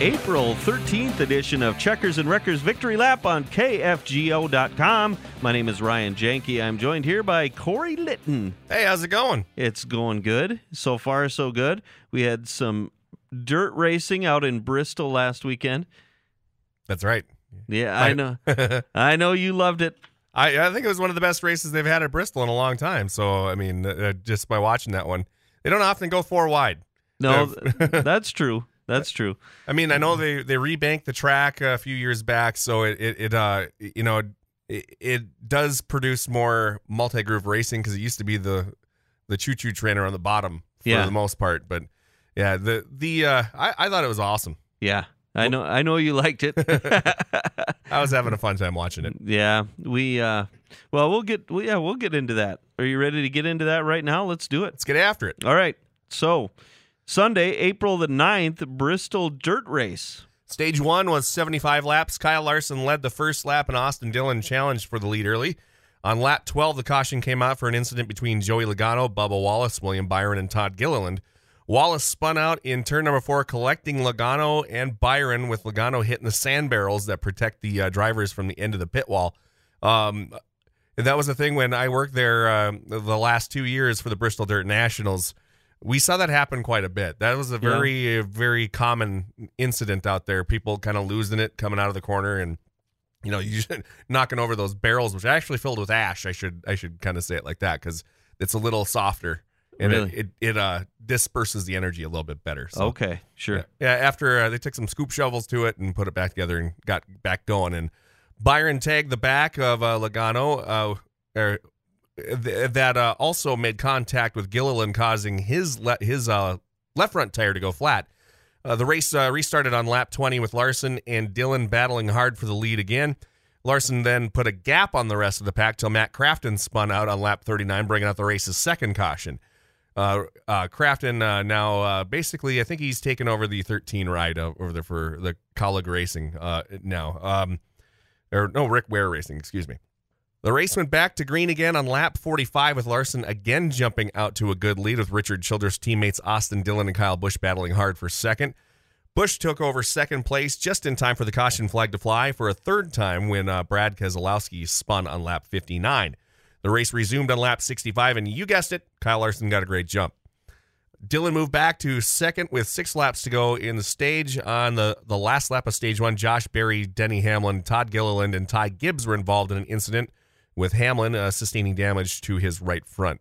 This is the April 13th edition of Checkers and Wreckers Victory Lap on KFGO.com. My name is Ryan Janke. I'm joined here by Corey Litton. Hey, how's it going? It's going good. So far, so good. We had some dirt racing out in Bristol last weekend. That's right. Yeah, I know. I know you loved it. I, I think it was one of the best races they've had at Bristol in a long time. So, I mean, uh, just by watching that one, they don't often go four wide. No, that's true. That's true. I mean, I know they they rebanked the track a few years back, so it it, it uh you know it, it does produce more multi groove racing because it used to be the the choo choo trainer on the bottom for Yeah. the most part. But yeah, the the uh I, I thought it was awesome. Yeah, I know. I know you liked it. I was having a fun time watching it. yeah, we. uh Well, we'll get. Well, yeah, we'll get into that. Are you ready to get into that right now? Let's do it. Let's get after it. All right. So, Sunday, April the 9th, Bristol Dirt Race. Stage one was 75 laps. Kyle Larson led the first lap, and Austin Dillon challenged for the lead early. On lap 12, the caution came out for an incident between Joey Logano, Bubba Wallace, William Byron, and Todd Gilliland. Wallace spun out in turn number four, collecting Logano and Byron, with Logano hitting the sand barrels that protect the uh, drivers from the end of the pit wall. Um, that was the thing when I worked there um, the last two years for the Bristol Dirt Nationals. We saw that happen quite a bit. That was a very, uh, very common incident out there. People kind of losing it coming out of the corner, and you know, you knocking over those barrels, which are actually filled with ash. I should, I should kind of say it like that because it's a little softer and Really? it, it, it uh disperses the energy a little bit better. So, Okay, sure. yeah, yeah, after uh, they took some scoop shovels to it and put it back together and got back going. And Byron tagged the back of uh, Logano, uh, er, th- that uh, also made contact with Gilliland, causing his le- his uh, left front tire to go flat. Uh, the race uh, restarted on lap 20 with Larson and Dillon battling hard for the lead again. Larson then put a gap on the rest of the pack till Matt Crafton spun out on lap 39, bringing out the race's second caution. Uh, uh, Crafton now basically, I think he's taken over the 13 ride over there for the Kaulig Racing now. Um, or no, Rick Ware Racing, excuse me. The race went back to green again on lap 45 with Larson again jumping out to a good lead with Richard Childress teammates Austin Dillon and Kyle Busch battling hard for second. Busch took over second place just in time for the caution flag to fly for a third time when uh, Brad Keselowski spun on lap 59. The race resumed on lap 65, and you guessed it, Kyle Larson got a great jump. Dillon moved back to second with six laps to go in the stage. On the, the last lap of stage one, Josh Berry, Denny Hamlin, Todd Gilliland, and Ty Gibbs were involved in an incident with Hamlin uh, sustaining damage to his right front.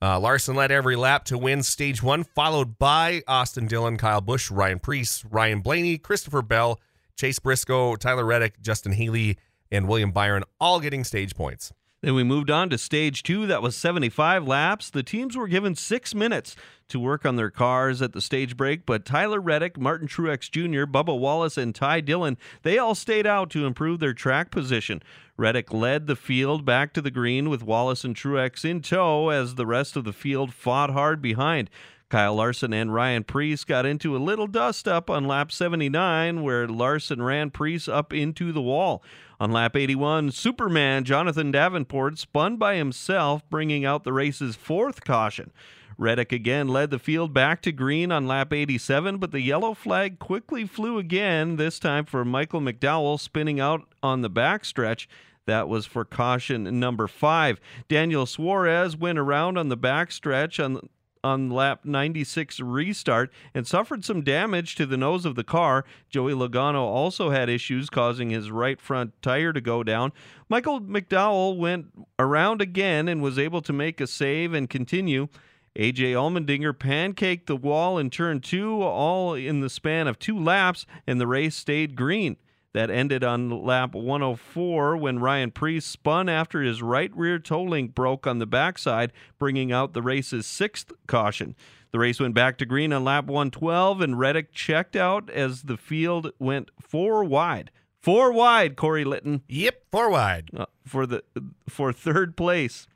Uh, Larson led every lap to win stage one, followed by Austin Dillon, Kyle Busch, Ryan Preece, Ryan Blaney, Christopher Bell, Chase Briscoe, Tyler Reddick, Justin Haley, and William Byron, all getting stage points. Then we moved on to stage two. That was 75 laps. The teams were given six minutes to work on their cars at the stage break, but Tyler Reddick, Martin Truex Jr., Bubba Wallace, and Ty Dillon, they all stayed out to improve their track position. Reddick led the field back to the green with Wallace and Truex in tow as the rest of the field fought hard behind. Kyle Larson and Ryan Preece got into a little dust up on lap 79, where Larson ran Preece up into the wall. On lap 81, Superman Jonathan Davenport spun by himself, bringing out the race's fourth caution. Reddick again led the field back to green on lap 87, but the yellow flag quickly flew again, this time for Michael McDowell spinning out on the backstretch. That was for caution number five. Daniel Suarez went around on the backstretch on on lap 96 restart and suffered some damage to the nose of the car. Joey Logano also had issues causing his right front tire to go down. Michael McDowell went around again and was able to make a save and continue. AJ Allmendinger pancaked the wall in turn two, all in the span of two laps, and the race stayed green. That ended on lap 104 when Ryan Preece spun after his right rear toe link broke on the backside, bringing out the race's sixth caution. The race went back to green on lap 112, and Reddick checked out as the field went four wide. Four wide, Corey Litton Yep, four wide. uh, for the for third place.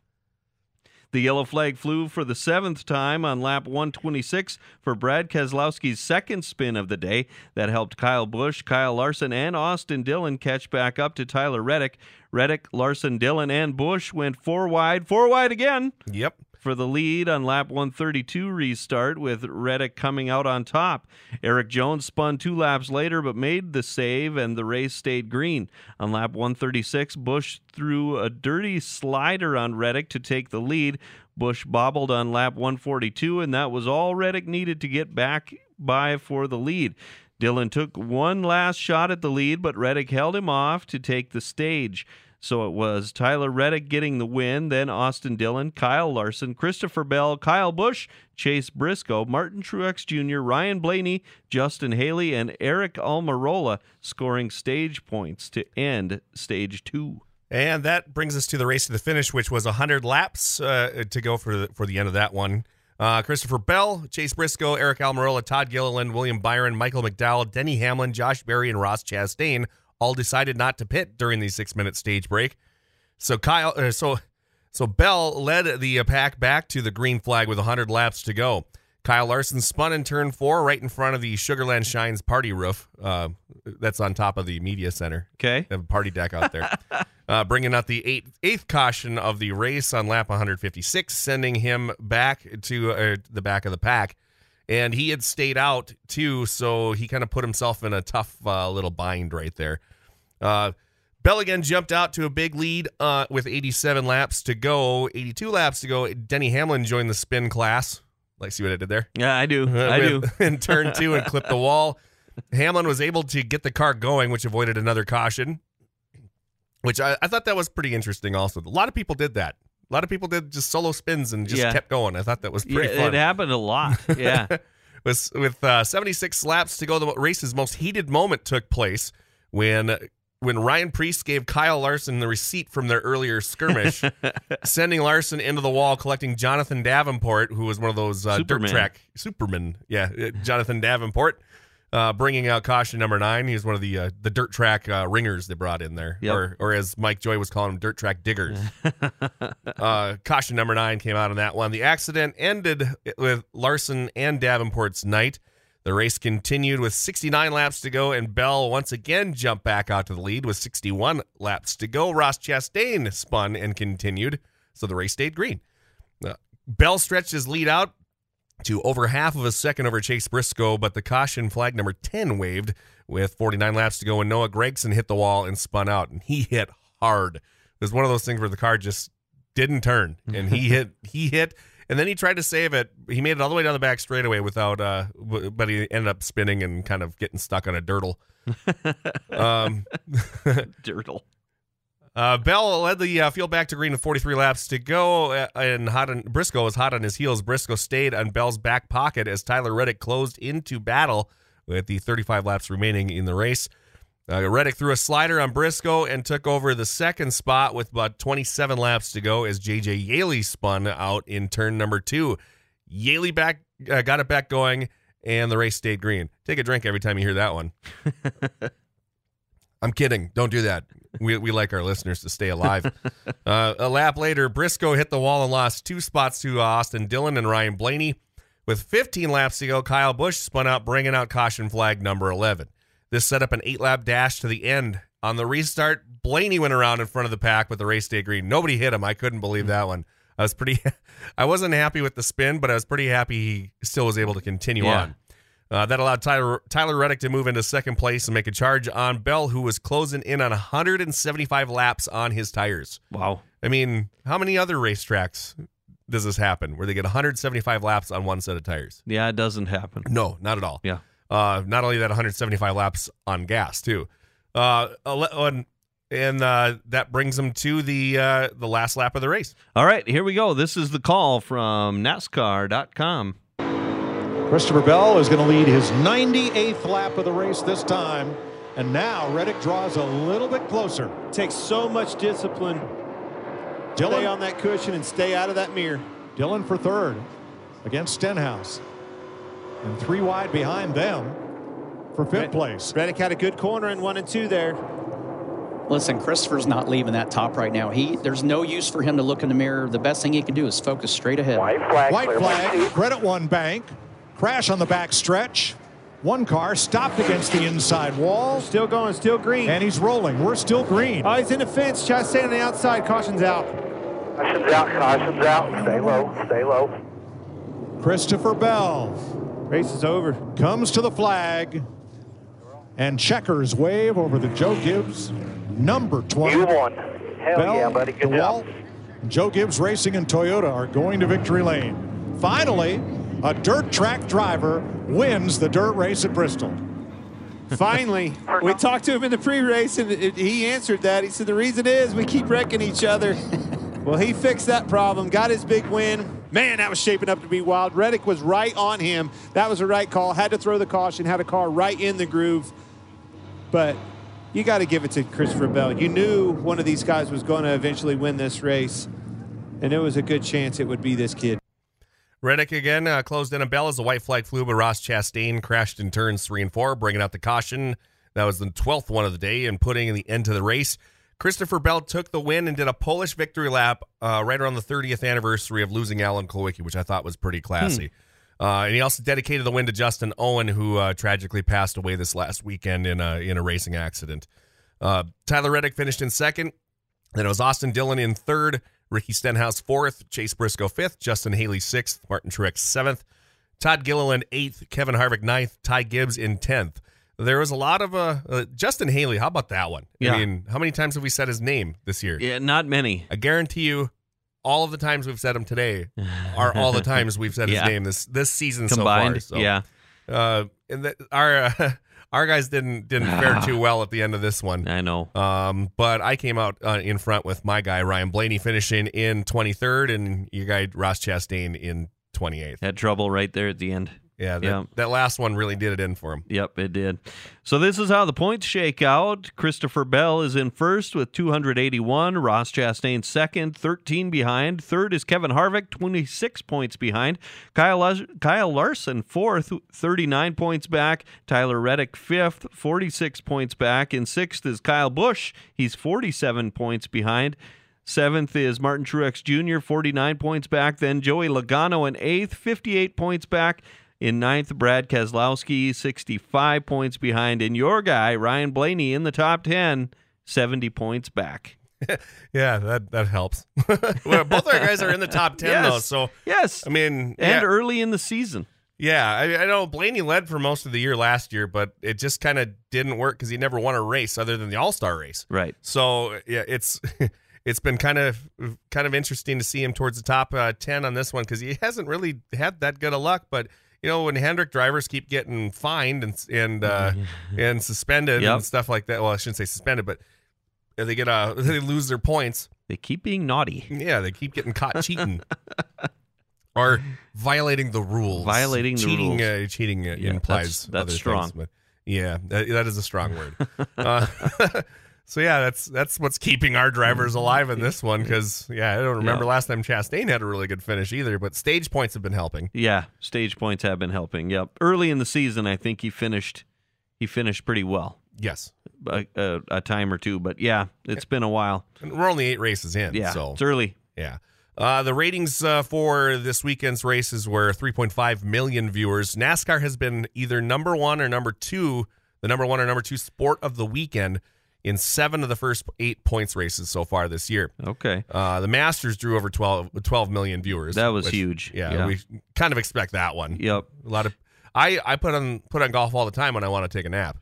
The yellow flag flew for the seventh time on lap 126 for Brad Keselowski's second spin of the day. That helped Kyle Busch, Kyle Larson, and Austin Dillon catch back up to Tyler Reddick. Reddick, Larson, Dillon, and Busch went four wide, four wide again. Yep. For the lead on lap 132 restart with Reddick coming out on top. Erik Jones spun two laps later but made the save and the race stayed green. On lap 136, Busch threw a dirty slider on Reddick to take the lead. Busch bobbled on lap 142 and that was all Reddick needed to get back by for the lead. Dillon took one last shot at the lead, but Reddick held him off to take the stage. So it was Tyler Reddick getting the win, then Austin Dillon, Kyle Larson, Christopher Bell, Kyle Busch, Chase Briscoe, Martin Truex Jr., Ryan Blaney, Justin Haley, and Aric Almirola scoring stage points to end stage two. And that brings us to the race to the finish, which was 100 laps uh, to go for the, for the end of that one. Uh, Christopher Bell, Chase Briscoe, Aric Almirola, Todd Gilliland, William Byron, Michael McDowell, Denny Hamlin, Josh Berry, and Ross Chastain all decided not to pit during the six-minute stage break. So Kyle, uh, so so Bell led the uh, pack back to the green flag with 100 laps to go. Kyle Larson spun in turn four right in front of the Sugarland Shines party roof. Uh, that's on top of the media center. Okay. They have a party deck out there. uh, bringing out the eighth, eighth caution of the race on lap 156, sending him back to uh, the back of the pack. And he had stayed out too, so he kind of put himself in a tough uh, little bind right there. Uh, Bell again jumped out to a big lead uh, with 87 laps to go. 82 laps to go. Denny Hamlin joined the spin class. Like, see what I did there? Yeah, I do. I do. in turn two and clipped the wall. Hamlin was able to get the car going, which avoided another caution, which I, I thought that was pretty interesting also. A lot of people did that. A lot of people did just solo spins and just Yeah. kept going. I thought that was pretty Yeah, fun. it happened a lot. Yeah. with with uh, 76 laps to go, the race's most heated moment took place when when Ryan Preece gave Kyle Larson the receipt from their earlier skirmish, sending Larson into the wall, collecting Jonathan Davenport, who was one of those uh, dirt Superman. track Superman, yeah, uh, Jonathan Davenport. Uh, bringing out caution number nine. He was one of the uh, the dirt track uh, ringers they brought in there, Yep. or or as Mike Joy was calling them, dirt track diggers. uh, caution number nine came out on that one. The accident ended with Larson and Davenport's night. The race continued with 69 laps to go, and Bell once again jumped back out to the lead with 61 laps to go. Ross Chastain spun and continued, so the race stayed green. Uh, Bell stretched his lead out to over half of a second over Chase Briscoe, but the caution flag number 10 waved with 49 laps to go, and Noah Gragson hit the wall and spun out, and he hit hard. It was one of those things where the car just didn't turn, and he hit, he hit, and then he tried to save it. He made it all the way down the back straightaway without, uh, w- but he ended up spinning and kind of getting stuck on a dirtle. um, Dirtle. uh, Bell led the uh, field back to green with 43 laps to go, uh, and hot on, Briscoe was hot on his heels. Briscoe stayed on Bell's back pocket as Tyler Reddick closed into battle with the 35 laps remaining in the race. Uh, Reddick threw a slider on Briscoe and took over the second spot with about 27 laps to go as JJ Yeley spun out in turn number two. Yeley back uh, got it back going, and the race stayed green. Take a drink every time you hear that one. I'm kidding. Don't do that. We, we like our listeners to stay alive. uh, a lap later, Briscoe hit the wall and lost two spots to uh, Austin Dillon and Ryan Blaney. With 15 laps to go, Kyle Busch spun out, bringing out caution flag number 11. This set up an eight lap dash to the end. On the restart, Blaney went around in front of the pack with the race day green. Nobody hit him. I couldn't believe that one. I was pretty, I wasn't happy with the spin, but I was pretty happy he still was able to continue Yeah. on. Uh, that allowed Tyler, Tyler Reddick to move into second place and make a charge on Bell, who was closing in on 175 laps on his tires. Wow. I mean, how many other racetracks does this happen where they get 175 laps on one set of tires? Yeah, it doesn't happen. No, not at all. Yeah. Uh, not only that, 175 laps on gas too. Uh, ele- and and uh, that brings them to the uh, the last lap of the race. All right, here we go. This is the call from NASCAR.com. Christopher Bell is going to lead his 98th lap of the race this time. And now Reddick draws a little bit closer. takes so much discipline. Stay Dillon, on that cushion and stay out of that mirror. Dillon for third against Stenhouse. And three wide behind them for fifth Red- place. Reddick had a good corner in one and two there. Listen, Christopher's not leaving that top right now. He there's no use for him to look in the mirror. The best thing he can do is focus straight ahead. White flag. White flag, credit one bank. Crash on the back stretch. One car stopped against the inside wall. Still going, still green. And he's rolling. We're still green. oh, he's in the fence. Chastain on the outside. Caution's out. Caution's out, caution's out. Stay low, stay low. Christopher Bell Race is over. comes to the flag and checkers wave over the Joe Gibbs number 20. You won. Hell Bell, yeah, buddy. Good DeWalt, job. Joe Gibbs Racing and Toyota are going to victory lane. Finally, a dirt track driver wins the dirt race at Bristol. Finally, we talked to him in the pre-race, and it, he answered that. He said the reason is we keep wrecking each other. well, he fixed that problem, got his big win. Man, that was shaping up to be wild. Reddick was right on him. That was the right call. Had to throw the caution. Had a car right in the groove. But you got to give it to Christopher Bell. You knew one of these guys was going to eventually win this race, and there was a good chance it would be this kid. Reddick again uh, closed in a bell as the white flag flew, but Ross Chastain crashed in turns three and four, bringing out the caution. That was the 12th one of the day and putting the end to the race. Christopher Bell took the win and did a Polish victory lap uh, right around the 30th anniversary of losing Alan Kulwicki, which I thought was pretty classy. Uh, and he also dedicated the win to Justin Owen, who uh, tragically passed away this last weekend in a in a racing accident. Uh, Tyler Reddick finished in second. Then it was Austin Dillon in third, Ricky Stenhouse fourth, Chase Briscoe fifth, Justin Haley sixth, Martin Truex seventh, Todd Gilliland eighth, Kevin Harvick ninth, Ty Gibbs in tenth. There was a lot of uh, uh Justin Haley. How about that one? Yeah. I mean, how many times have we said his name this year? Yeah, not many. I guarantee you, all of the times we've said him today are all the times we've said Yeah. his name this this season Combined. so far. So, Yeah. uh, and that our uh, our guys didn't didn't fare too well at the end of this one. I know. Um, but I came out uh, in front with my guy Ryan Blaney finishing in 23rd, and your guy Ross Chastain in 28th. Had trouble right there at the end. Yeah, that, Yeah. that last one really did it in for him. Yep, it did. So this is how the points shake out. Christopher Bell is in first with 281. Ross Chastain second, 13 behind. Third is Kevin Harvick, 26 points behind. Kyle, Kyle Larson fourth, 39 points back. Tyler Reddick fifth, 46 points back. In sixth is Kyle Busch. He's 47 points behind. Seventh is Martin Truex Jr., 49 points back. Then Joey Logano in eighth, 58 points back. In ninth, Brad Keselowski, 65 points behind. And your guy, Ryan Blaney, in the top 10, 70 points back. Yeah, that that helps. well, both our guys are in the top 10 Yes. though, so Yes. I mean, and yeah, early in the season. yeah I, I know Blaney led for most of the year last year, but it just kind of didn't work because he never won a race other than the All Star race. Right. So yeah, it's it's been kind of kind of interesting to see him towards the top uh, ten on this one because he hasn't really had that good of luck. But you know, when Hendrick drivers keep getting fined and and uh, and suspended Yep. and stuff like that, well, I shouldn't say suspended, but they get uh they lose their points. They keep being naughty. Yeah, they keep getting caught cheating. Or violating the rules. Violating the cheating, rules. Uh, cheating uh, Yeah, implies that's- that's other strong. Things, but yeah, that, that is a strong word. uh, so yeah, that's that's what's keeping our drivers alive in this one because yeah, I don't remember Yeah. last time Chastain had a really good finish either. But stage points have been helping. Yeah, stage points have been helping. Yep. Early in the season, I think he finished he finished pretty well. Yes, A, a, a time or two, but yeah, it's been a while. and we're only eight races in. Yeah, so it's early. Yeah. Uh, the ratings uh, for this weekend's races were 3.5 million viewers. NASCAR has been either number one or number two, the number one or number two sport of the weekend in seven of the first eight points races so far this year. Okay. Uh, the Masters drew over 12, 12 million viewers. That was which- huge. Yeah, Yeah. we kind of expect that one. Yep. A lot of. I, I put on put on golf all the time when I want to take a nap.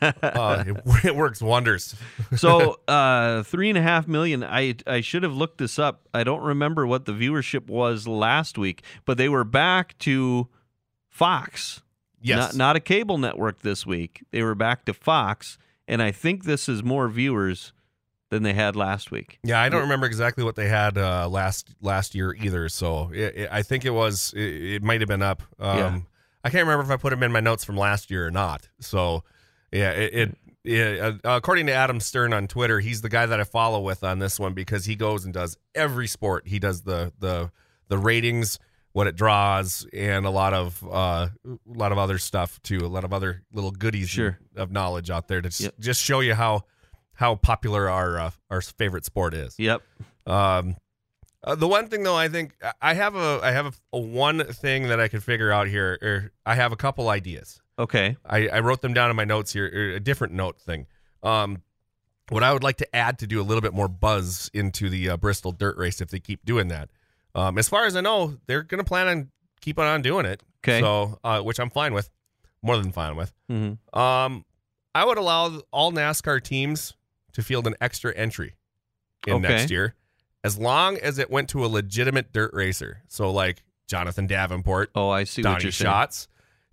uh, it, it works wonders. so uh three and a half million i i should have looked this up i don't remember what the viewership was last week but they were back to fox Yes. not, not a cable network this week they were back to fox and i think this is more viewers than they had last week Yeah, I don't remember exactly what they had uh, last last year either. So it, it, I think it was it, it might have been up. Um, Yeah. I can't remember if I put them in my notes from last year or not. So yeah, it. it yeah, uh, according to Adam Stern on Twitter, he's the guy that I follow with on this one because he goes and does every sport. He does the the the ratings, what it draws, and a lot of uh, a lot of other stuff too. A lot of other little goodies Sure. of knowledge out there to just, Yep. just show you how how popular our uh, our favorite sport is. yep Um, uh, the one thing though, I think I have a I have a, a one thing that I could figure out here. Or I have a couple ideas. okay I, I wrote them down in my notes here. A different note thing. Um, what I would like to add to do a little bit more buzz into the uh, Bristol Dirt Race if they keep doing that. Um, as far as I know, they're going to plan on keeping on doing it. Okay. So, uh, which I'm fine with, more than fine with. Mhm. Um, I would allow all NASCAR teams to field an extra entry in Okay. next year, as long as it went to a legitimate dirt racer. So, like Jonathan Davenport, Oh, I see what Donnie you're saying. Schatz,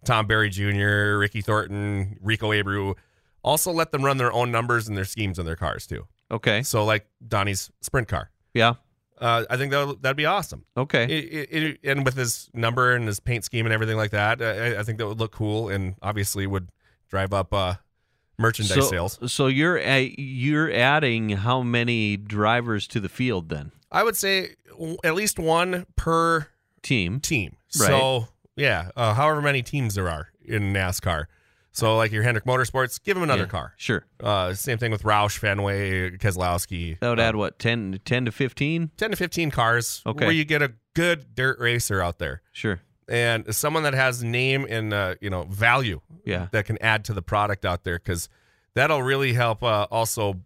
Tom Berry Jr., Ricky Thornton, Rico Abreu. Also, let them run their own numbers and their schemes on their cars too. Okay. So, like Donnie's sprint car. Yeah. Uh, I think that that'd be awesome. Okay. It, it, it- and with his number and his paint scheme and everything like that, I, I think that would look cool and obviously would drive up uh, merchandise so, sales. so you're you're adding how many drivers to the field then? I would say at least one per Team. team. Right. So yeah, uh, however many teams there are in NASCAR. So like your Hendrick Motorsports, give him another Yeah, car. Sure. Uh, same thing with Roush, Fenway, Keselowski. That would Uh, add what 10, 10 to fifteen? 10 to 15 cars Okay. where you get a good dirt racer out there Sure. and someone that has name and uh, you know value Yeah. that can add to the product out there because that'll really help uh, also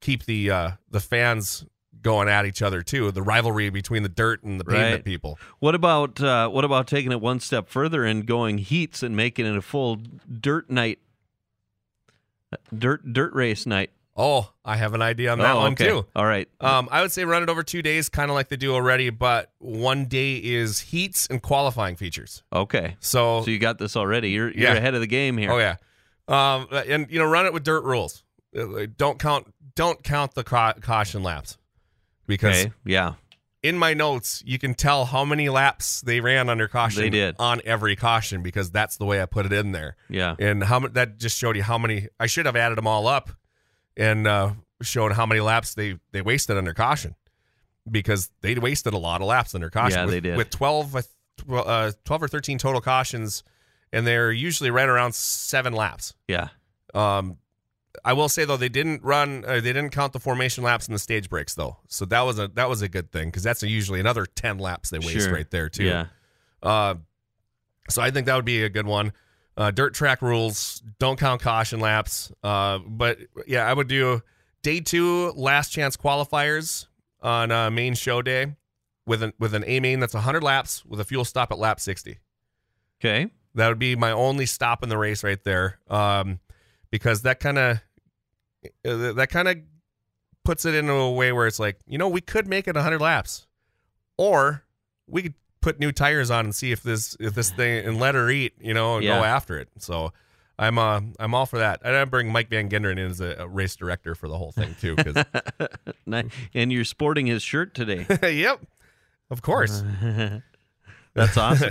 keep the uh, the fans going at each other too the rivalry between the dirt and the pavement Right. people What about uh, what about taking it one step further and going heats and making it a full dirt night, dirt dirt race night? oh i have an idea on that oh, one okay. too All right. um, i would say run it over two days kind of like they do already but one day is heats and qualifying features Okay. so, So you got this already. You're you're Yeah. ahead of the game here. Oh yeah, um, and you know, run it with dirt rules. Uh, Don't count. Don't count the ca- caution laps because Okay. Yeah. in my notes you can tell how many laps they ran under caution. They did. on every caution because that's the way I put it in there. Yeah. And how that just showed you how many. I should have added them all up and uh, showed how many laps they they wasted under caution because they wasted a lot of laps under caution. Yeah, with, they did. with twelve uh, uh, twelve or thirteen total cautions, and they're usually right around seven laps. Yeah. Um, I will say though they didn't run, uh, they didn't count the formation laps and the stage breaks though, so that was a that was a good thing because that's usually another ten laps they waste Sure. right there too. Yeah. Uh, so I think that would be a good one. Uh, dirt track rules don't count caution laps. Uh, but yeah, I would do day two last chance qualifiers on uh, main show day with an with an A main that's 100 laps with a fuel stop at lap 60. Okay. That would be my only stop in the race right there, um, because that kind of that kind of puts it into a way where it's like, you know, we could make it 100 laps, or we could put new tires on and see if this if this thing and let her eat, you know, and Yeah. go after it. So. I'm uh I'm all for that. And I bring Mike Van Genderen in as a, a race director for the whole thing too. 'cause- and you're sporting his shirt today. yep, of course. That's awesome.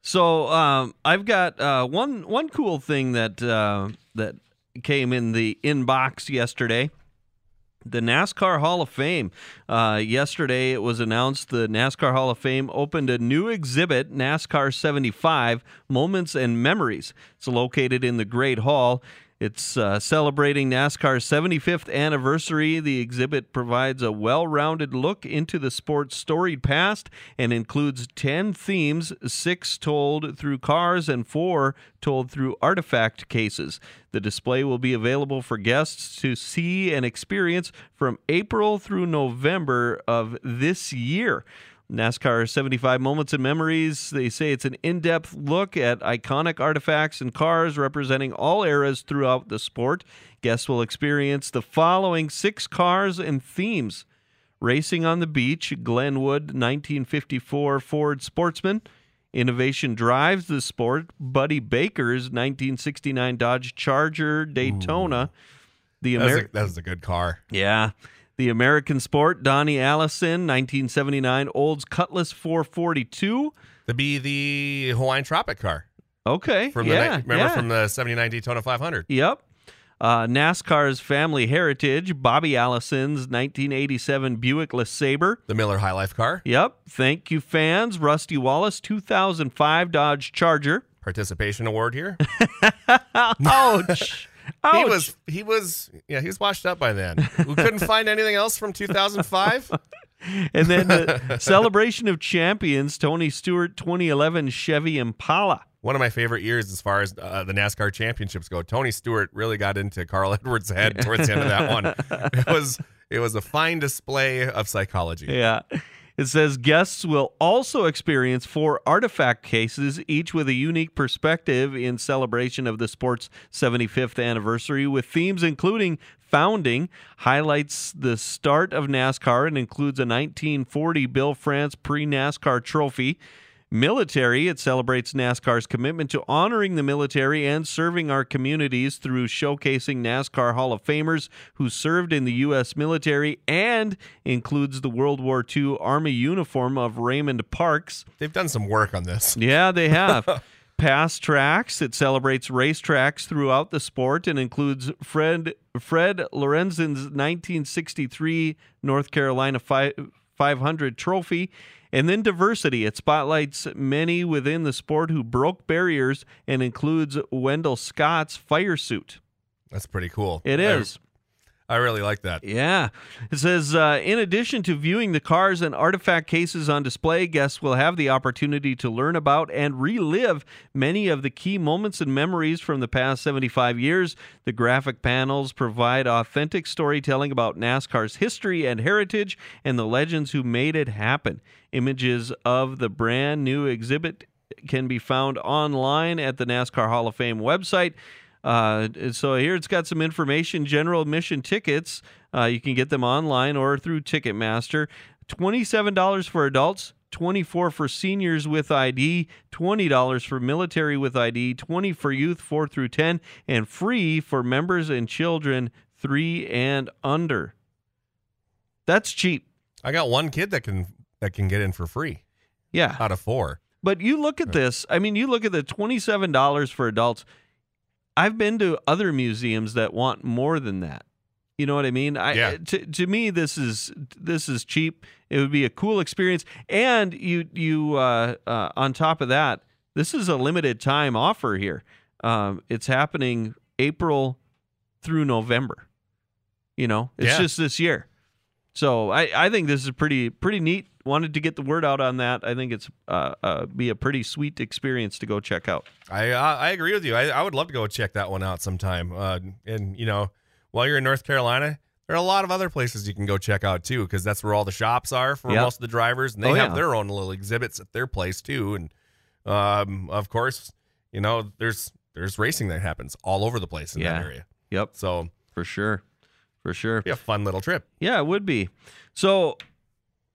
so um, I've got uh, one one cool thing that uh, that came in the inbox yesterday. The NASCAR Hall of Fame. Uh, yesterday, it was announced the NASCAR Hall of Fame opened a new exhibit, NASCAR 75 Moments and Memories. It's located in the Great Hall. It's uh, celebrating NASCAR's 75th anniversary. The exhibit provides a well rounded look into the sport's storied past and includes 10 themes, six told through cars and four told through artifact cases. The display will be available for guests to see and experience from April through November of this year. NASCAR 75 Moments and Memories. They say it's an in depth look at iconic artifacts and cars representing all eras throughout the sport. Guests will experience the following six cars and themes Racing on the Beach, Glen Wood 1954 Ford Sportsman. Innovation drives the sport. Buddy Baker's 1969 Dodge Charger Daytona. The That's a, American. that's a good car. Yeah. The American Sport, Donnie Allison, 1979 Olds Cutlass 442. To be the Hawaiian Tropic car Okay. from yeah, ni- remember yeah. from the 79 Daytona 500. Yep. Uh, NASCAR's Family Heritage, Bobby Allison's 1987 Buick LeSabre. The Miller High Life car. Yep. Thank you, fans. Rusty Wallace, 2005 Dodge Charger. Participation award here. Ouch. Ouch. He was he was yeah, he was washed up by then. We couldn't find anything else from 2005. And then the Celebration of Champions, Tony Stewart 2011 Chevy Impala. one of my favorite years as far as uh, the NASCAR championships go. Tony Stewart really got into Carl Edwards' head towards the end of that one. It was it was a fine display of psychology. Yeah. It says guests will also experience four artifact cases, each with a unique perspective in celebration of the sport's 75th anniversary, with themes including founding, highlights the start of NASCAR, and includes a 1940 Bill France pre NASCAR trophy. Military, it celebrates NASCAR's commitment to honoring the military and serving our communities through showcasing NASCAR Hall of Famers who served in the U.S. military and includes the World War II Army uniform of Raymond Parks. They've done some work on this. Yeah, they have. Past tracks, it celebrates racetracks throughout the sport and includes Fred Fred Lorenzen's 1963 North Carolina fi- 500 trophy and then diversity. It spotlights many within the sport who broke barriers and includes Wendell Scott's fire suit. That's pretty cool. It is. I, really like that. Yeah. It says uh, in addition to viewing the cars and artifact cases on display, guests will have the opportunity to learn about and relive many of the key moments and memories from the past 75 years. The graphic panels provide authentic storytelling about NASCAR's history and heritage and the legends who made it happen. Images of the brand new exhibit can be found online at the NASCAR Hall of Fame website. Uh, so here it's got some information. General admission tickets, uh, you can get them online or through Ticketmaster. Twenty-seven dollars for adults, twenty-four for seniors with ID, twenty dollars for military with ID, twenty for youth four through ten, and free for members and children three and under. That's cheap. I got one kid that can that can get in for free Yeah. out of four. But you look at this, I mean, you look at the $27 for adults. I've been to other museums that want more than that. You know what I mean? I, Yeah. to, to me, this is this is cheap. It would be a cool experience, and you you uh, uh, on top of that, this is a limited time offer here. Um, it's happening April through November. You know, it's Yeah. just this year. So I, I think this is pretty pretty neat. Wanted to get the word out on that. I think it's uh, uh, be a pretty sweet experience to go check out. I I, agree with you. I, I would love to go check that one out sometime. Uh, and you know, while you're in North Carolina, there are a lot of other places you can go check out too, because that's where all the shops are for Yep. most of the drivers, and they Oh, have yeah. their own little exhibits at their place too. And um, of course, you know, there's there's racing that happens all over the place in Yeah. that area. Yep, So for sure, for sure. be a fun little trip. Yeah, it would be. So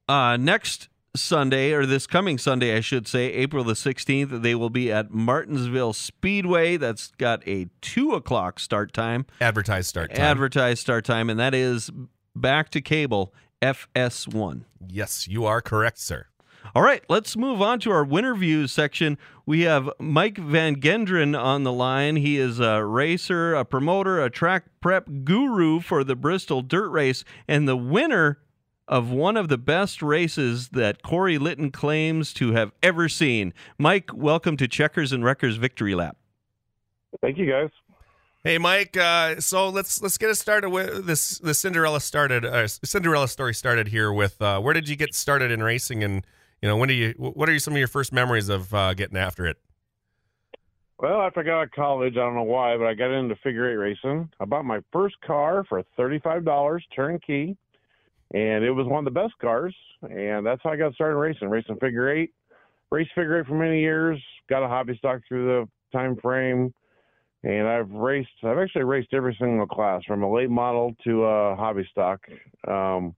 uh, next Sunday, or this coming Sunday, I should say, April the 16th, they will be at Martinsville Speedway. That's got a 2 o'clock start time, Advertised start time. advertised start time, and that is back to cable FS1. yes, you are correct, sir. All right, let's move on to our winter views section. We have Mike Van Genderen on the line. He is a racer, a promoter, a track prep guru for the Bristol Dirt Race, and the winner of one of the best races that Corey Litton claims to have ever seen. Mike, welcome to Checkers and Wreckers Victory Lap. Thank you, guys. Hey, Mike. Uh, so let's let's get it started with this. The Cinderella started. Uh, Cinderella story started here with uh, where did you get started in racing, and you know when do you? What are some of your first memories of uh, getting after it? Well, after I got out of college, I don't know why, but I got into figure eight racing. I bought my first car for thirty-five dollars, turnkey, and it was one of the best cars. And that's how I got started racing, racing figure eight. Raced figure eight for many years. Got a hobby stock through the time frame, and I've raced. I've actually raced every single class, from a late model to a hobby stock, um,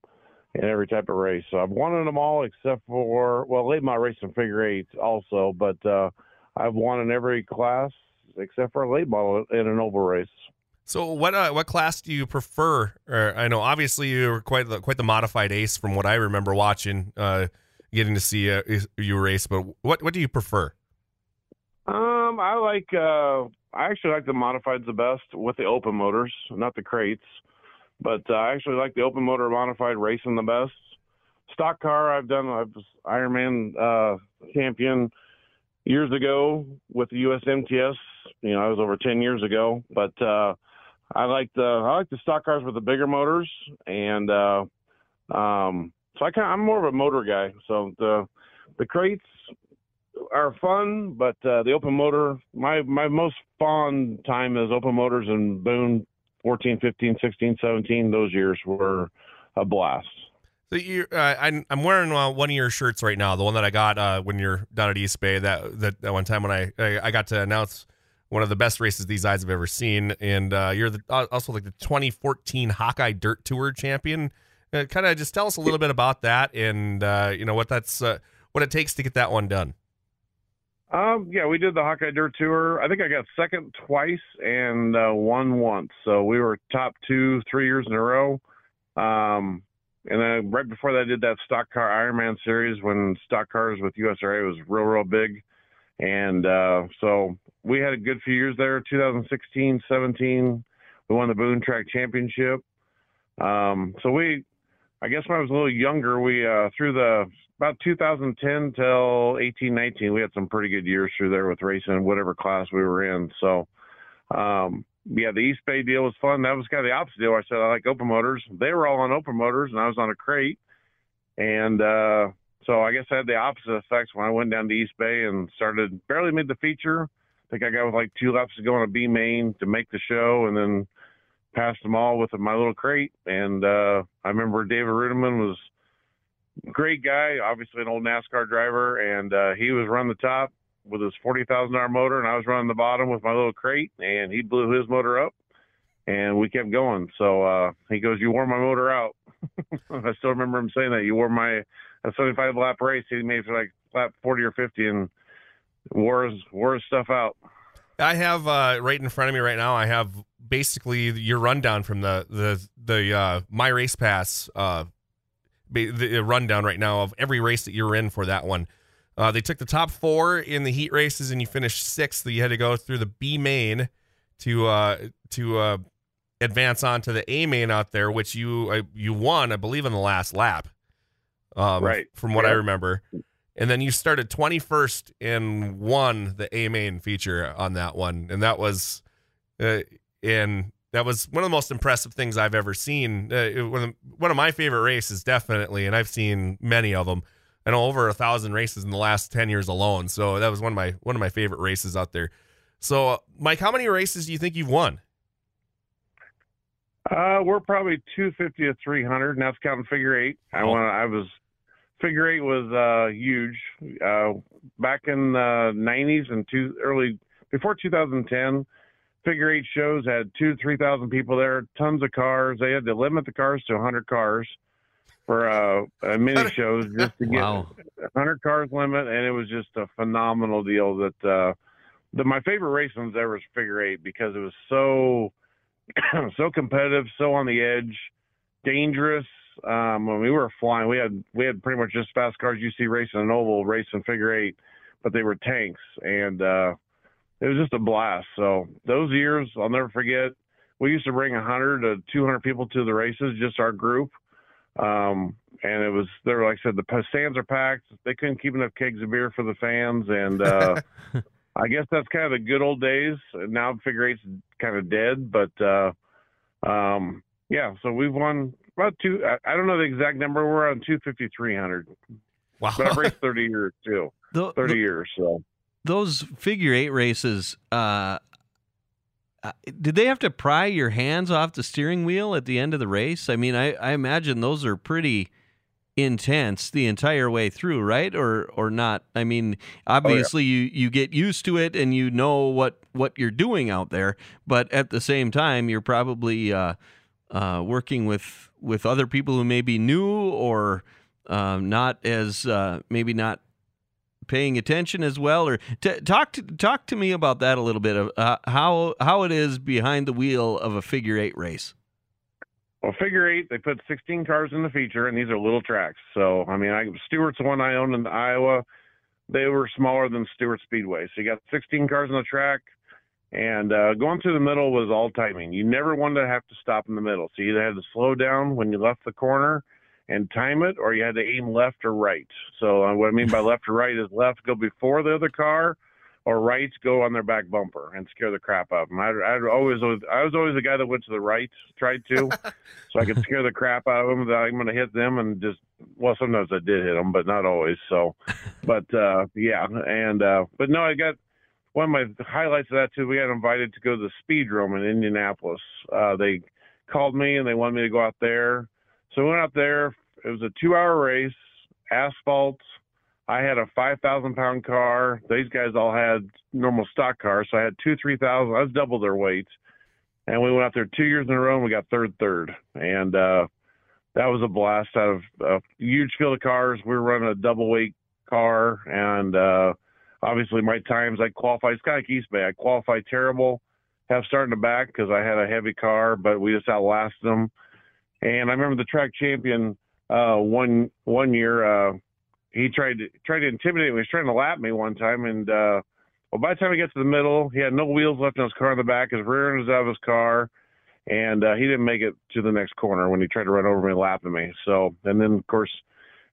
in every type of race. So I've won in them all except for well, late model racing figure eight also, but. uh I've won in every class except for a late model in an oval race. So what uh, what class do you prefer? Or I know obviously you were quite the, quite the modified ace from what I remember watching, uh, getting to see uh, you race. But what what do you prefer? Um, I like. Uh, I actually like the modifieds the best with the open motors, not the crates. But uh, I actually like the open motor modified racing the best. Stock car, I've done. I was Ironman uh, champion years ago with the US MTS. You know, I was over ten years ago. But uh, I like the I like the stock cars with the bigger motors, and uh, um, so I kind I'm more of a motor guy. So the the crates are fun, but uh, the open motor, my my most fond time is open motors and Boone 14, 15, 16, 17. Those years were a blast. So you, uh, I'm, I'm wearing uh, one of your shirts right now, the one that I got uh, when you're down at East Bay. That, that that one time when I, I, I got to announce one of the best races these eyes have ever seen, and uh, you're the, uh, also like the 2014 Hawkeye Dirt Tour champion. Uh, kind of just tell us a little bit about that, and you know what that's what it takes to get that one done. Um, yeah, we did the Hawkeye Dirt Tour. I think I got second twice and uh, won once. So we were top two three years in a row. Um, and then right before that, I did that stock car Ironman series when stock cars with USRA was real, real big. And uh, so we had a good few years there. 2016, 17, we won the Boone Track Championship. Um, so we, I guess when I was a little younger, we uh, through the about 2010 till 18, 19, we had some pretty good years through there with racing, whatever class we were in. So, um, yeah, the East Bay deal was fun. That was kind of the opposite deal. I said I like open motors. They were all on open motors, and I was on a crate. And uh, so I guess I had the opposite effects when I went down to East Bay and started. Barely made the feature. I think I got with like two laps to go on a B main to make the show, and then passed them all with my little crate. And uh, I remember David Reutimann was great guy, obviously an old NASCAR driver, and uh, he was running the top with his forty thousand dollar motor, and I was running the bottom with my little crate, and he blew his motor up, and we kept going. So uh, he goes, "You wore my motor out." I still remember him saying that. You wore my a seventy five lap race. He made for like lap forty or fifty, and wore his wore his stuff out. I have uh, right in front of me right now. I have basically your rundown from the the the uh, my race pass uh, the rundown right now of every race that you're in for that one. Uh, they took the top four in the heat races, and you finished sixth. You had to go through the B main to uh, to uh, advance on to the A main out there, which you uh, you won, I believe, in the last lap. Um, right. From what I remember, and then you started 21st and won the A main feature on that one, and that was, uh, in that was one of the most impressive things I've ever seen. Uh, one of my favorite races, definitely, and I've seen many of them. I know over a thousand races in the last ten years alone. So that was one of my one of my favorite races out there. So, Mike, how many races do you think you've won? Uh, we're probably 250 to 300, and that's counting figure eight. I want I was figure eight was uh, huge uh, back in the 90s and two early before 2010 figure eight shows had two to three thousand people there, tons of cars. They had to limit the cars to 100 cars for uh, mini shows just to get wow. 100 cars limit, and it was just a phenomenal deal. That uh, the my favorite race ones ever was figure eight because it was so so competitive, so on the edge, dangerous. Um, when we were flying, we had we had pretty much just fast cars you see racing an oval, racing figure eight, but they were tanks and. uh it was just a blast. So those years I'll never forget. We used to bring 100 to 200 people to the races, just our group. Um, and it was there, like I said, the stands are packed. They couldn't keep enough kegs of beer for the fans, and uh, I guess that's kind of the good old days. Now figure eight's kind of dead, but uh, um, yeah. So we've won about two. I, I, don't know the exact number. We're on 250, 300. Wow. But I've raced 30 years too. The, 30 the, years. So those figure eight races, uh, uh, did they have to pry your hands off the steering wheel at the end of the race? I mean, I, I imagine those are pretty intense the entire way through, right? Or or not? I mean, obviously oh, yeah. you you get used to it and you know what what you're doing out there, but at the same time, you're probably uh, uh, working with with other people who may be new or um, not as uh, maybe not paying attention as well? Or t- talk to talk to me about that a little bit of uh, how how it is behind the wheel of a figure eight race. Well, figure eight, they put 16 cars in the feature, and these are little tracks. So, I mean, I, Stuart's one I own in Iowa. They were smaller than Stuart Speedway. So you got 16 cars on the track, and uh, going through the middle was all timing. You never wanted to have to stop in the middle. So you either had to slow down when you left the corner and time it, or you had to aim left or right. So uh, what I mean by left or right is left go before the other car, or right go on their back bumper and scare the crap out of them. I, I always I was always the guy that went to the right, tried to, so I could scare the crap out of them. That I'm going to hit them and just well, sometimes I did hit them, but not always. So, but uh, yeah, and uh, but no, I got one of my highlights of that too. We got invited to go to the Speedrome in Indianapolis. Uh, they called me and they wanted me to go out there, so we went out there. It was a two-hour race, asphalt. I had a five thousand pound car. These guys all had normal stock cars, so I had two three thousand. I was double their weight, and we went out there two years in a row. and We got third, third, and uh, that was a blast. Out of a huge field of cars, we were running a double weight car, and uh, obviously my times I of East Bay. I qualified terrible, have starting the back because I had a heavy car, but we just outlasted them. And I remember the track champion uh, one one year. Uh, he tried to tried to intimidate me. He was trying to lap me one time, and uh, well, by the time he got to the middle, he had no wheels left in his car in the back. His rear end was out of his car, and uh, he didn't make it to the next corner when he tried to run over me, lapping me. So, and then of course,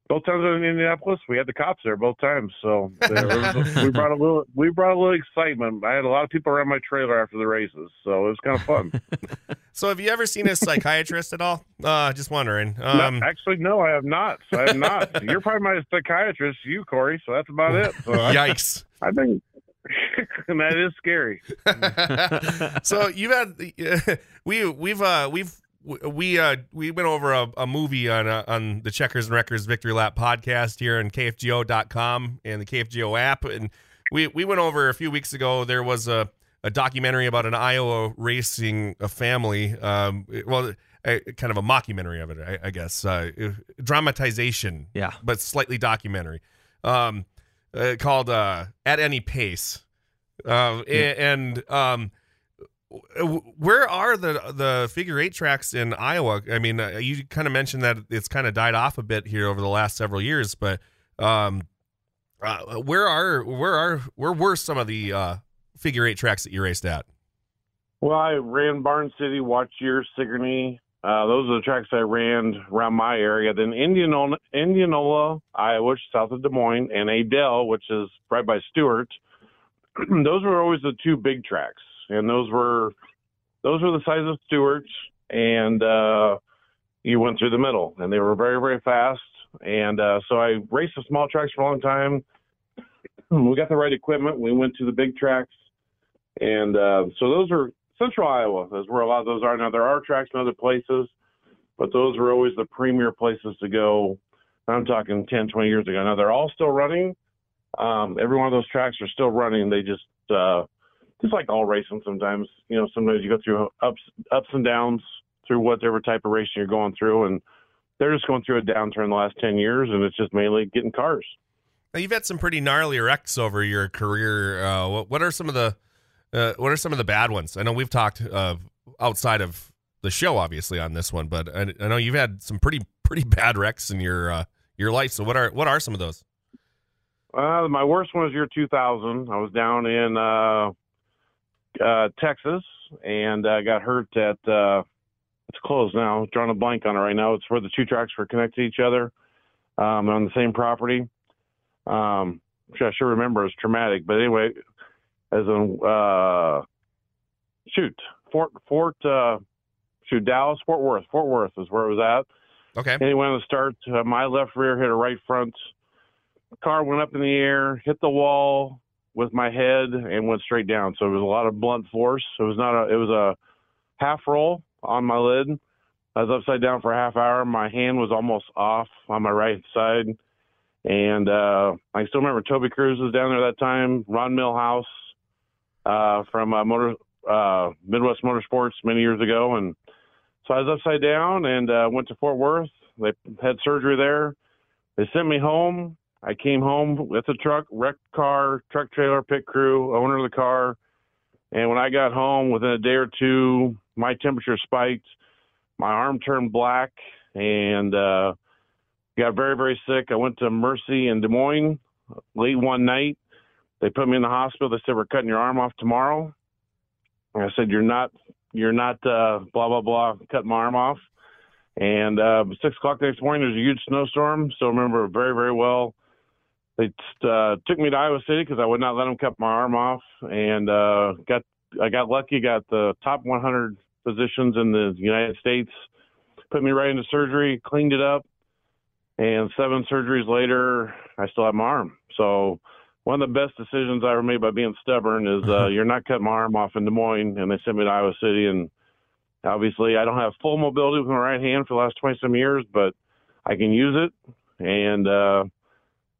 both times in Indianapolis, we had the cops there both times. So we brought a little we brought a little excitement. I had a lot of people around my trailer after the races, so it was kind of fun. so, have you ever seen a psychiatrist at all? Uh, just wondering. Um, no, actually, no, I have not. I have not. You're probably my psychiatrist, you Corey. So that's about it. So Yikes! I, I think and that is scary. so you've had we we've uh we've we uh we went over a, a movie on uh, on the Checkers and Wreckers Victory Lap podcast here on KFGO.com and the KFGO app, and we we went over a few weeks ago. There was a a documentary about an Iowa racing a family. Um, well, a, kind of a mockumentary of it, I, I guess. Uh, dramatization, yeah, but slightly documentary. Um, uh, called uh, "At Any Pace," uh, yeah. and um, where are the the figure eight tracks in Iowa? I mean, uh, you kind of mentioned that it's kind of died off a bit here over the last several years, but um, uh, where are where are where were some of the uh, figure eight tracks that you raced at? Well, I ran Barn City, What Cheer, Sigourney. Uh, those are the tracks I ran around my area. Then Indianola, Indianola, Iowa, south of Des Moines, and Adel, which is right by Stuart. those were always the two big tracks and those were those were the size of Stuart's, and uh, you went through the middle, and they were very very fast. And uh, so I raced the small tracks for a long time. We got the right equipment. We went to the big tracks, and uh, so those are Central Iowa is where a lot of those are. Now there are tracks in other places, but those were always the premier places to go. I'm talking 10, 20 years ago. Now they're all still running. Um, every one of those tracks are still running. They just uh, just like all racing sometimes you know sometimes you go through ups ups and downs through whatever type of racing you're going through and they're just going through a downturn the last 10 years and it's just mainly getting cars. Now you've had some pretty gnarly wrecks over your career. Uh, what, what, are some of the uh, what are some of the bad ones? I know we've talked uh, outside of the show obviously on this one but I, I, know you've had some pretty pretty bad wrecks in your uh, your life. So what are what are some of those? Uh, my worst one was year 2000 i was down in uh, Texas and uh, got hurt at. Uh, it's closed now. Drawing a blank on it right now. It's where the two tracks were connected to each other um, on the same property. Um, which I should remember is traumatic. But anyway, as in uh, shoot Fort Fort uh, shoot Dallas Fort Worth Fort Worth is where it was at. Okay. And Anyway, on the start, uh, my left rear hit a right front. Car went up in the air, hit the wall, with my head and went straight down. So it was a lot of blunt force. It was not a. It was a half roll on my lid. I was upside down for a half hour. My hand was almost off on my right side, and uh, I still remember Toby Cruz was down there that time. Ron Millhouse uh, from uh, Motor uh, Midwest Motorsports many years ago, and so I was upside down and uh, went to Fort Worth. They had surgery there. They sent me home. I came home with a truck, wrecked car, truck trailer, pit crew, owner of the car. And when I got home, within a day or two, my temperature spiked. My arm turned black and uh, got very, very sick. I went to Mercy in Des Moines late one night. They put me in the hospital. They said, We're cutting your arm off tomorrow. And I said, You're not, you're not, uh, blah, blah, blah, cutting my arm off. And uh, six o'clock next morning, there's a huge snowstorm. So I remember very, very well they uh, took me to Iowa City because I would not let them cut my arm off, and uh, got I got lucky, got the top 100 physicians in the United States, put me right into surgery, cleaned it up, and seven surgeries later, I still have my arm. So one of the best decisions I ever made by being stubborn is uh, you're not cutting my arm off in Des Moines, and they sent me to Iowa City. And obviously, I don't have full mobility with my right hand for the last 20 some years, but I can use it. And uh,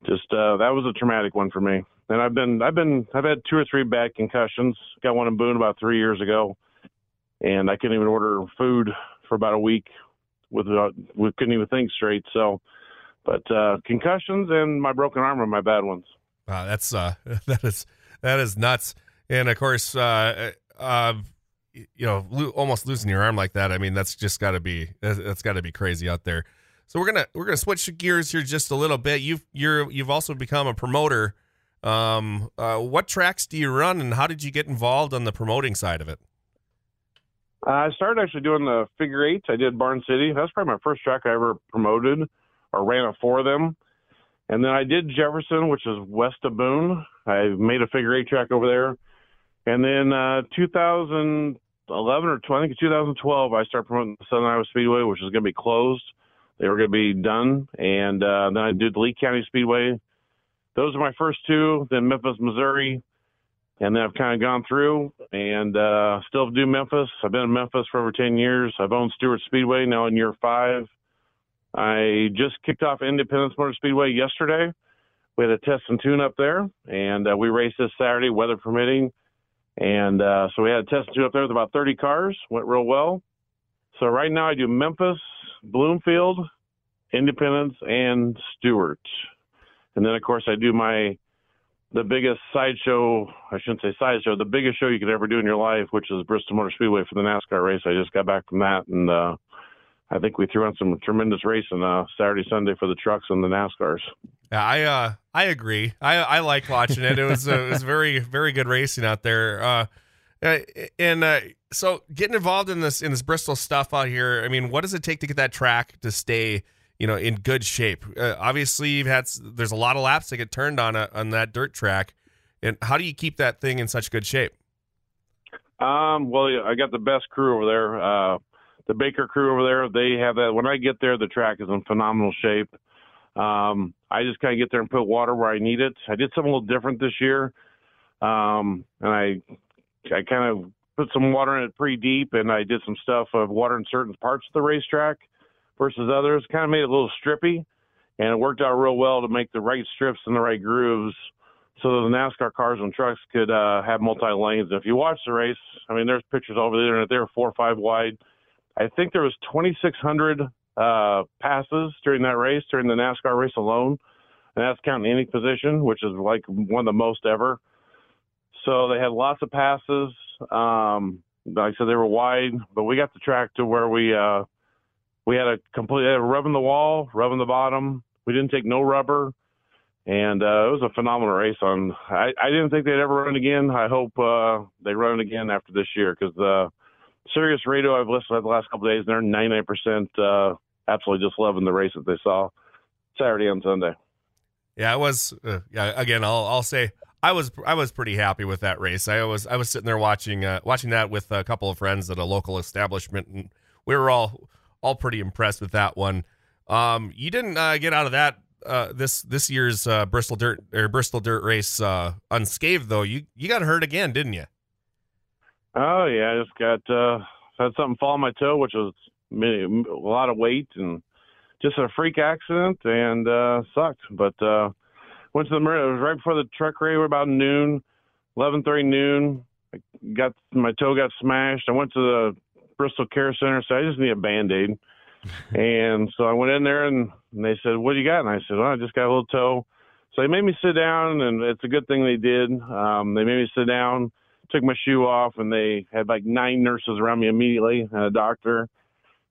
just uh, that was a traumatic one for me. And I've been, I've been, I've had two or three bad concussions. Got one in Boone about three years ago, and I couldn't even order food for about a week. With, uh, we couldn't even think straight. So, but uh, concussions and my broken arm are my bad ones. Uh, that's uh, that is that is nuts. And of course, uh, uh, you know, lo- almost losing your arm like that. I mean, that's just got to be that's got to be crazy out there. So we're gonna we're gonna switch gears here just a little bit. You've you're you've also become a promoter. Um, uh, what tracks do you run, and how did you get involved on the promoting side of it? Uh, I started actually doing the figure eights. I did Barn City. That's probably my first track I ever promoted or ran it for them. And then I did Jefferson, which is west of Boone. I made a figure eight track over there. And then uh, 2011 or 20, I think 2012, I started promoting the Southern Iowa Speedway, which is going to be closed. They were going to be done. And uh, then I did the Lee County Speedway. Those are my first two. Then Memphis, Missouri. And then I've kind of gone through and uh, still do Memphis. I've been in Memphis for over 10 years. I've owned Stuart Speedway now in year five. I just kicked off Independence Motor Speedway yesterday. We had a test and tune up there, and uh, we raced this Saturday, weather permitting. And uh, so we had a test and tune up there with about 30 cars. Went real well. So right now I do Memphis, Bloomfield, Independence, and Stuart. And then of course I do my the biggest sideshow. I shouldn't say sideshow. The biggest show you could ever do in your life, which is Bristol Motor Speedway for the NASCAR race. I just got back from that, and uh, I think we threw on some tremendous racing uh, Saturday, Sunday for the trucks and the NASCARs. Yeah, I uh, I agree. I I like watching it. It was uh, it was very very good racing out there. Uh, uh and uh, so getting involved in this in this Bristol stuff out here. I mean, what does it take to get that track to stay? You know, in good shape. Uh, obviously, you've had there's a lot of laps that get turned on a, on that dirt track, and how do you keep that thing in such good shape? Um, well, I got the best crew over there. Uh, the Baker crew over there, they have that. When I get there, the track is in phenomenal shape. Um, I just kind of get there and put water where I need it. I did something a little different this year, um, and I I kind of put some water in it pretty deep, and I did some stuff of water in certain parts of the racetrack versus others. Kind of made it a little strippy, and it worked out real well to make the right strips and the right grooves so that the NASCAR cars and trucks could uh, have multi lanes. If you watch the race, I mean, there's pictures over the internet. They were four or five wide. I think there was 2,600 uh, passes during that race, during the NASCAR race alone, and that's counting any position, which is like one of the most ever. So they had lots of passes. Um, like I said, they were wide, but we got the track to where we uh, we had a complete had a rubbing the wall, rubbing the bottom. We didn't take no rubber, and uh, it was a phenomenal race. On I, I didn't think they'd ever run again. I hope uh, they run again after this year because the Sirius Radio I've listened to the last couple days, and they're 99% uh, absolutely just loving the race that they saw Saturday and Sunday. Yeah, I was. Uh, yeah, again, I'll I'll say I was I was pretty happy with that race. I was I was sitting there watching uh, watching that with a couple of friends at a local establishment, and we were all all pretty impressed with that one. Um, you didn't uh, get out of that uh, this this year's uh, Bristol Dirt or Bristol Dirt race uh, unscathed though. You you got hurt again, didn't you? Oh yeah, I just got uh, had something fall on my toe, which was a lot of weight and just a freak accident and uh, sucked. But uh, went to the marina. It was right before the truck race. About noon, eleven thirty noon. I got my toe got smashed. I went to the Bristol Care Center. Said I just need a band aid. and so I went in there and, and they said, "What do you got?" And I said, "Well, I just got a little toe." So they made me sit down, and it's a good thing they did. Um, they made me sit down took my shoe off, and they had like nine nurses around me immediately and a doctor.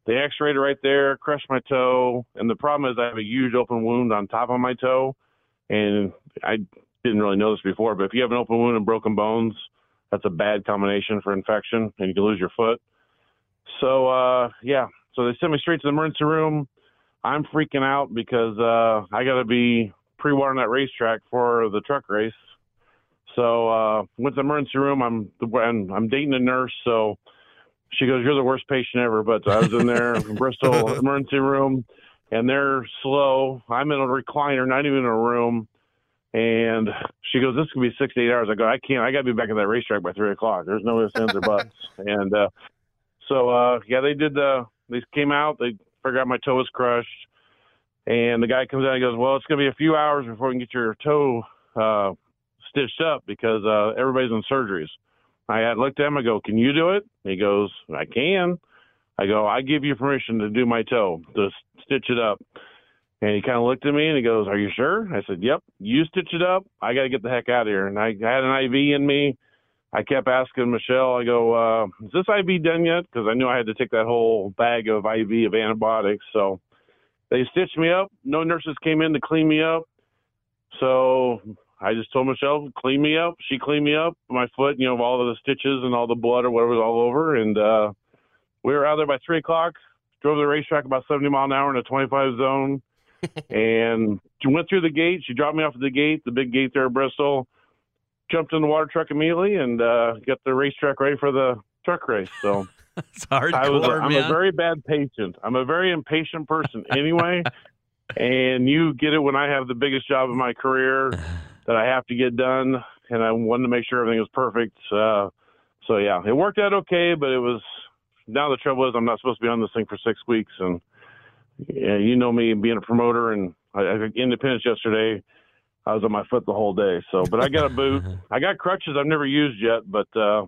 They x-rayed it right there, crushed my toe, and the problem is I have a huge open wound on top of my toe, and I didn't really know this before, but if you have an open wound and broken bones, that's a bad combination for infection, and you can lose your foot. So uh, yeah, so they sent me straight to the emergency room. I'm freaking out because uh, I got to be pre-watering that racetrack for the truck race so uh, went to the emergency room. I'm I'm, I'm dating a nurse, so she goes, "You're the worst patient ever." But I was in there, in Bristol emergency room. And they're slow. I'm in a recliner, not even in a room. And she goes, "This could be six to eight hours." I go, "I can't. I got to be back at that racetrack by three o'clock. There's no ifs, ands, or buts." and uh, so, uh, yeah, they did the. They came out. They figured out my toe was crushed, and the guy comes out and goes, "Well, it's going to be a few hours before we can get your toe uh, stitched up because uh, everybody's in surgeries." I looked at him. I go, "Can you do it?" He goes, "I can." I go, "I give you permission to do my toe to stitch it up." And he kind of looked at me and he goes, "Are you sure?" I said, "Yep. You stitch it up. I got to get the heck out of here." And I, had an IV in me. I kept asking Michelle. I go, uh, "Is this IV done yet?" Because I knew I had to take that whole bag of IV of antibiotics. So they stitched me up. No nurses came in to clean me up. So I just told Michelle, "Clean me up." She cleaned me up. My foot, you know, all of the stitches and all the blood or whatever was all over. And uh, we were out there by three o'clock. Drove the racetrack about 70 mile an hour in a 25 zone and she went through the gate. She dropped me off at the gate, the big gate there at Bristol. Jumped in the water truck immediately and uh, got the racetrack ready for the truck race. So it's hardcore, I was, I'm man. a very bad patient. I'm a very impatient person anyway. and you get it when I have the biggest job of my career that I have to get done, and I wanted to make sure everything was perfect. Uh, so yeah, it worked out okay, but it was. Now the trouble is, I'm not supposed to be on this thing for six weeks, and yeah, you know me being a promoter and I, I Independence yesterday. I was on my foot the whole day. So, but I got a boot. I got crutches I've never used yet, but uh,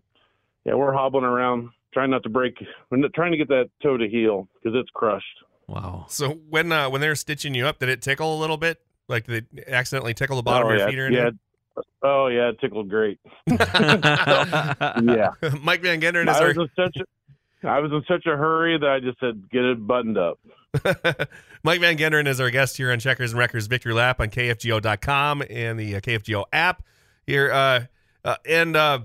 yeah, we're hobbling around, trying not to break. We're trying to get that toe to heal because it's crushed. wow. So when uh, when they were stitching you up, did it tickle a little bit? Like did it accidentally tickle the bottom oh, of your yeah, feet or yeah. anything? Oh yeah, it tickled great. Yeah, Mike Van Genderen is I our was in such a, I was in such a hurry that I just said get it buttoned up. Mike Van Genderen is our guest here on Checkers and Wreckers Victory Lap on KFGO.com and the uh, KFGO app here. Uh, uh, and uh,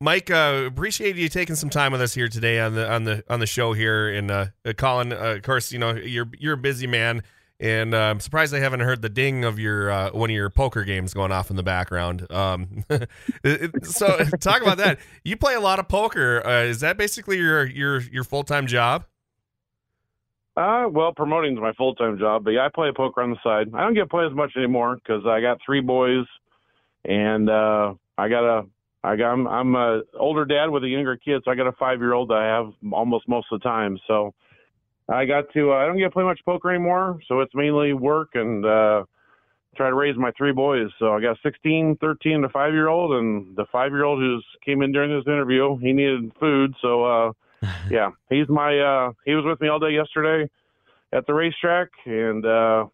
Mike, uh, appreciate you taking some time with us here today on the on the on the show here. And uh, Colin, of course, you know you're you're a busy man, and uh, I'm surprised I haven't heard the ding of your uh, one of your poker games going off in the background. Um, so talk about that. You play a lot of poker. Uh, is that basically your your your full time job? Uh, well, promoting is my full time job, but yeah, I play poker on the side. I don't get to play as much anymore because I got three boys, and uh, I got a, I got, I'm, I'm a older dad with a younger kid, so I got a five year old that I have almost most of the time. So I got to, uh, I don't get to play much poker anymore, so it's mainly work and uh, try to raise my three boys. So I got 16, 13, and a five year old, and the five year old who's came in during this interview, he needed food, so. uh yeah, he's my uh he was with me all day yesterday at the racetrack and uh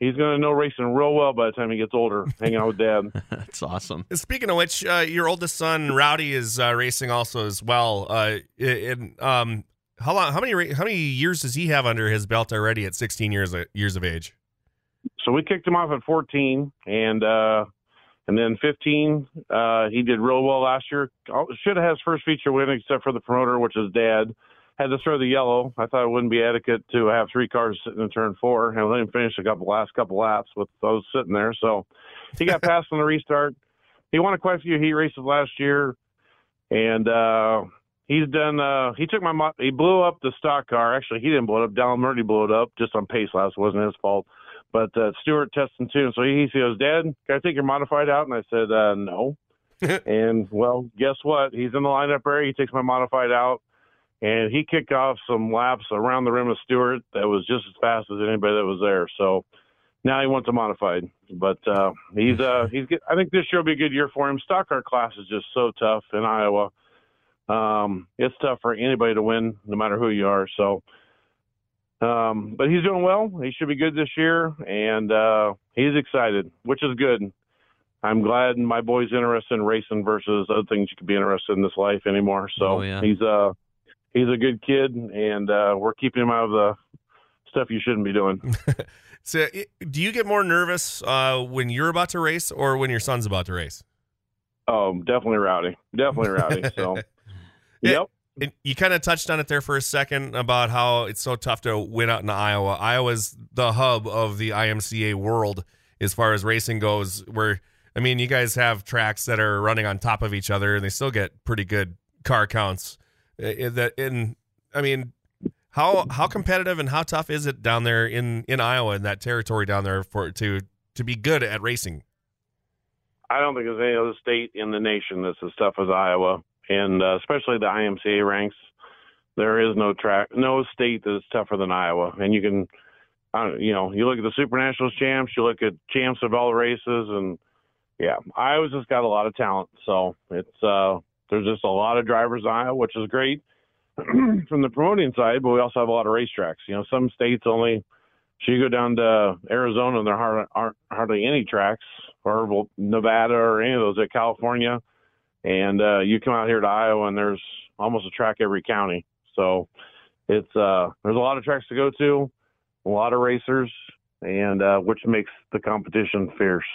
he's gonna know racing real well by the time he gets older, hanging out with dad. That's awesome. Speaking of which, uh, your oldest son Rowdy is uh, racing also as well. Uh, in, um, how long? How many? How many years does he have under his belt already at 16 years years of age? So we kicked him off at fourteen and uh and then 15, uh, he did real well last year. Oh, Should have had his first feature win, except for the promoter, which is dad. Had to throw the yellow. I thought it wouldn't be etiquette to have three cars sitting in turn four, and let him finish a couple last couple laps with those sitting there. So he got passed on the restart. He won quite a few heat races last year, and uh, he's done. Uh, he took my mo- he blew up the stock car. Actually, he didn't blow it up. Dallin Murray blew it up just on pace last. It wasn't his fault. But uh, Stuart testing too. So he, he goes, Dad, can I take your modified out? And I said, uh, No. and well, guess what? He's in the lineup area. He takes my modified out, and he kicked off some laps around the rim of Stuart that was just as fast as anybody that was there. So now he wants a modified. But uh, he's uh, he's. Get, I think this year will be a good year for him. Stock car class is just so tough in Iowa. Um, it's tough for anybody to win, no matter who you are. So. Um, but he's doing well. He should be good this year, and uh, he's excited, which is good. I'm glad my boy's interested in racing versus other things you could be interested in this life anymore. So Oh, yeah. he's uh he's a good kid, and uh, we're keeping him out of the stuff you shouldn't be doing. So, do you get more nervous uh, when you're about to race or when your son's about to race? Oh, definitely rowdy, definitely rowdy. So. yep. It, you kind of touched on it there for a second about how it's so tough to win out in Iowa. Iowa's the hub of the IMCA world as far as racing goes. Where I mean, you guys have tracks that are running on top of each other, and they still get pretty good car counts. That in, I mean, how how competitive and how tough is it down there in in Iowa in that territory down there for to to be good at racing? I don't think there's any other state in the nation that's as tough as Iowa, and uh, especially the IMCA ranks. There is no track, no state that is tougher than Iowa, and you can, uh, you know, you look at the Super Nationals champs, you look at champs of all races, and yeah, Iowa's just got a lot of talent. So it's uh, there's just a lot of drivers in Iowa, which is great from the promoting side, but we also have a lot of racetracks. You know, some states only. So you go down to Arizona, and there aren't, aren't hardly any tracks, or Nevada, or any of those. At California, and uh, you come out here to Iowa, and there's almost a track every county. So it's uh, there's a lot of tracks to go to, a lot of racers, and uh, which makes the competition fierce.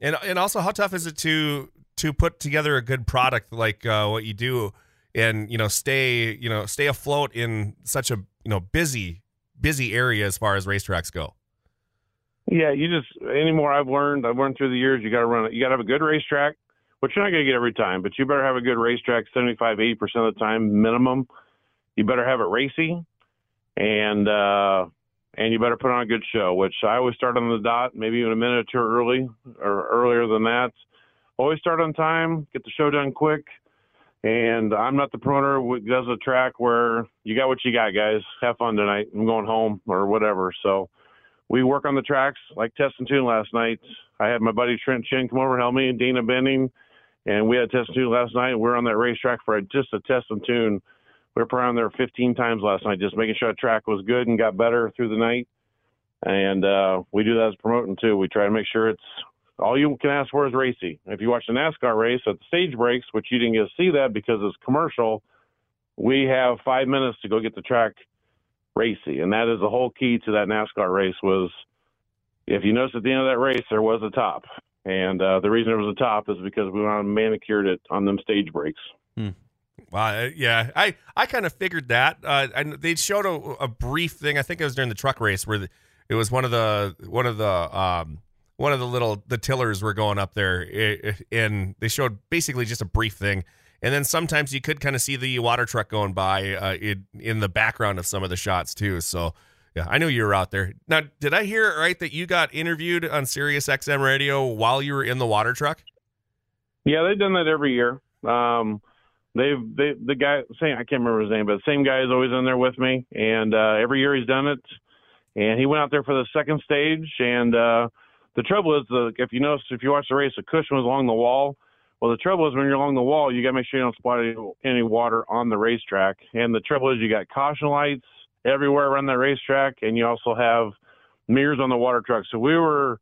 And and also, how tough is it to to put together a good product like uh, what you do, and you know stay you know stay afloat in such a you know busy busy area as far as racetracks go. Yeah, you just anymore. I've learned. I've learned through the years. You got to run it. You got to have a good racetrack, which you're not going to get every time, but you better have a good racetrack 75, 80 percent of the time minimum. You better have it racy, and uh, and you better put on a good show. Which I always start on the dot, maybe even a minute or two early or earlier than that. Always start on time, get the show done quick. And I'm not the promoter who does a track where you got what you got, guys. Have fun tonight. I'm going home or whatever. So we work on the tracks like test and tune last night. I had my buddy Trent Chin come over, and help me, and Dana Bending, and we had test and tune last night. We are on that racetrack for just a test and tune. We were around there 15 times last night, just making sure the track was good and got better through the night. And uh, we do that as promoting too. We try to make sure it's all you can ask for is racy. If you watch the NASCAR race at the stage breaks, which you didn't get to see that because it's commercial, we have five minutes to go get the track racy, and that is the whole key to that NASCAR race. Was if you notice at the end of that race, there was a top, and uh, the reason it was a top is because we went manicured it on them stage breaks. Hmm. Well, yeah, I I kind of figured that. Uh, they showed a, a, brief thing. I think it was during the truck race where the, it was one of the one of the um, one of the little the tillers were going up there, and they showed basically just a brief thing. And then sometimes you could kind of see the water truck going by uh, in, in the background of some of the shots too. So yeah, I knew you were out there. Now, did I hear it right that you got interviewed on Sirius XM radio while you were in the water truck? Yeah, they've done that every year. Um, they've they the guy same I can't remember his name, but the same guy is always in there with me, and uh, every year he's done it. And he went out there for the second stage, and uh, the trouble is, the, if you notice, if you watch the race, the cushion was along the wall. Well, the trouble is when you're along the wall, you got to make sure you don't spot any, any water on the racetrack. And the trouble is, you got caution lights everywhere around that racetrack, and you also have mirrors on the water truck. So we were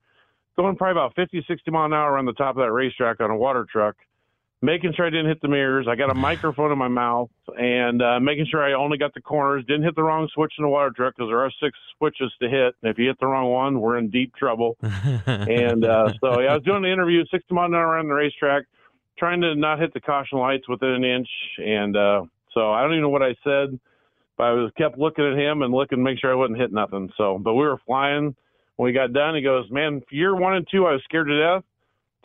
going probably about 50, 60 mile an hour on the top of that racetrack on a water truck, making sure I didn't hit the mirrors. I got a microphone in my mouth and uh, making sure I only got the corners. Didn't hit the wrong switch in the water truck because there are six switches to hit. And if you hit the wrong one, we're in deep trouble. and uh, so yeah, I was doing the interview, 60 mile an hour around the racetrack, trying to not hit the caution lights within an inch. And uh, so I don't even know what I said, but I was kept looking at him and looking, to make sure I wouldn't hit nothing. So, but we were flying. When we got done, he goes, "Man, year one and two, I was scared to death."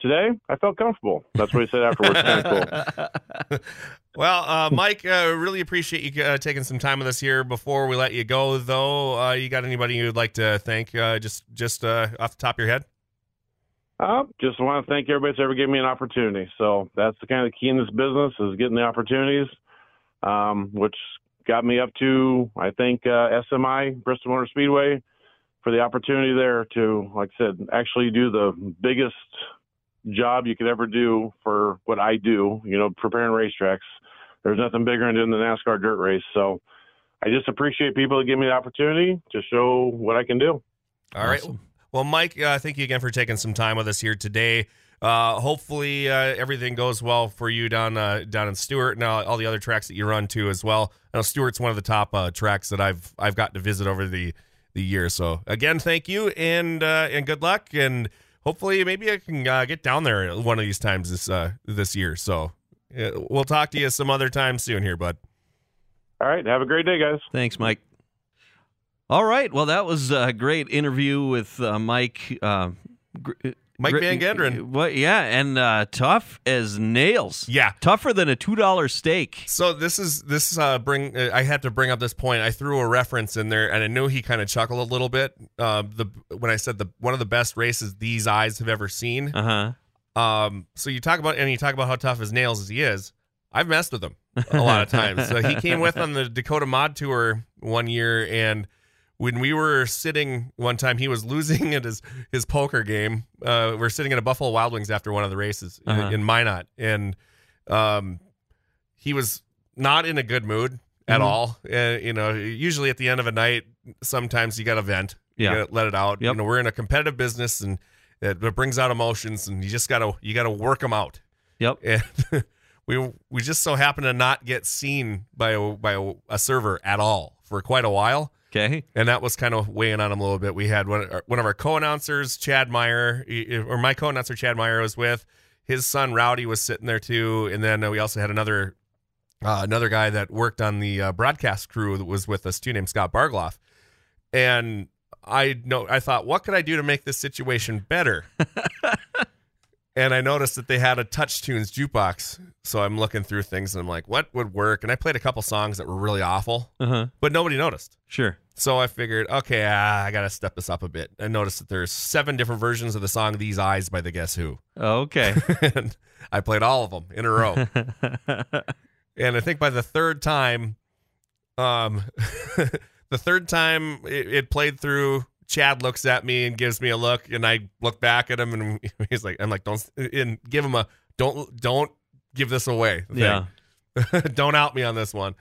today I felt comfortable. That's what he said afterwards. kind of cool. well, uh, Mike, uh, really appreciate you uh, taking some time with us here. Before we let you go, though, uh, you got anybody you'd like to thank? Uh, just just uh, off the top of your head. Uh, just want to thank everybody that's ever given me an opportunity. So that's the kind of key in this business is getting the opportunities, um, which got me up to I think SMI Bristol Motor Speedway for the opportunity there to, like I said, actually do the biggest job you could ever do for what I do, you know, preparing racetracks. There's nothing bigger than doing the NASCAR dirt race. So I just appreciate people that give me the opportunity to show what I can do. All right. awesome. Well, Mike, uh, thank you again for taking some time with us here today. Uh, hopefully, uh, everything goes well for you down uh, down in Stuart and all the other tracks that you run to as well. I know Stuart's one of the top uh, tracks that I've I've gotten to visit over the the year. So again, thank you and uh, and good luck and hopefully maybe I can uh, get down there one of these times this uh, this year. So we'll talk to you some other time soon here, bud. All right. Have a great day, guys. Thanks, Mike. All right. Well, that was a great interview with uh, Mike. Uh, Mike Van Genderen. What? Yeah, and uh, tough as nails. Yeah. tougher than a two dollar steak. So this is this uh bring uh, I had to bring up this point. I threw a reference in there, and I knew he kind of chuckled a little bit. Uh, the when I said the one of the best races these eyes have ever seen. Uh huh. Um, so you talk about and you talk about how tough as nails as he is. I've messed with him a lot of times. So he came with on the Dakota Mod Tour one year, and when we were sitting one time, he was losing at his his poker game. Uh, we're sitting at a Buffalo Wild Wings after one of the races in- Uh-huh. in Minot, and um, he was not in a good mood at Mhm. all. Uh, you know, usually at the end of a night, sometimes you got to vent, you Yeah. let it out. Yep. You know, we're in a competitive business, and it, brings out emotions, and you just gotta you gotta work them out Yep. and we we just so happen to not get seen by a, by a, a server at all for quite a while, Okay. and that was kind of weighing on him a little bit. We had one one of our co-announcers, Chad Meyer, or my co-announcer Chad Meyer was with his son Rowdy was sitting there too, and then we also had another uh, another guy that worked on the uh, broadcast crew that was with us too, named Scott Bargloff, and. I know. I thought, what could I do to make this situation better? and I noticed that they had a Touch Tunes jukebox. So I'm looking through things and I'm like, what would work? And I played a couple songs that were really awful, Uh huh. but nobody noticed. Sure. So I figured, okay, ah, I got to step this up a bit. I noticed that there's seven different versions of the song These Eyes by the Guess Who. Okay. and I played all of them in a row. and I think by the third time, um, the third time it, it played through, Chad looks at me and gives me a look, and I look back at him, and he's like, "I'm like, don't and give him a don't don't give this away. thing. yeah. don't out me on this one."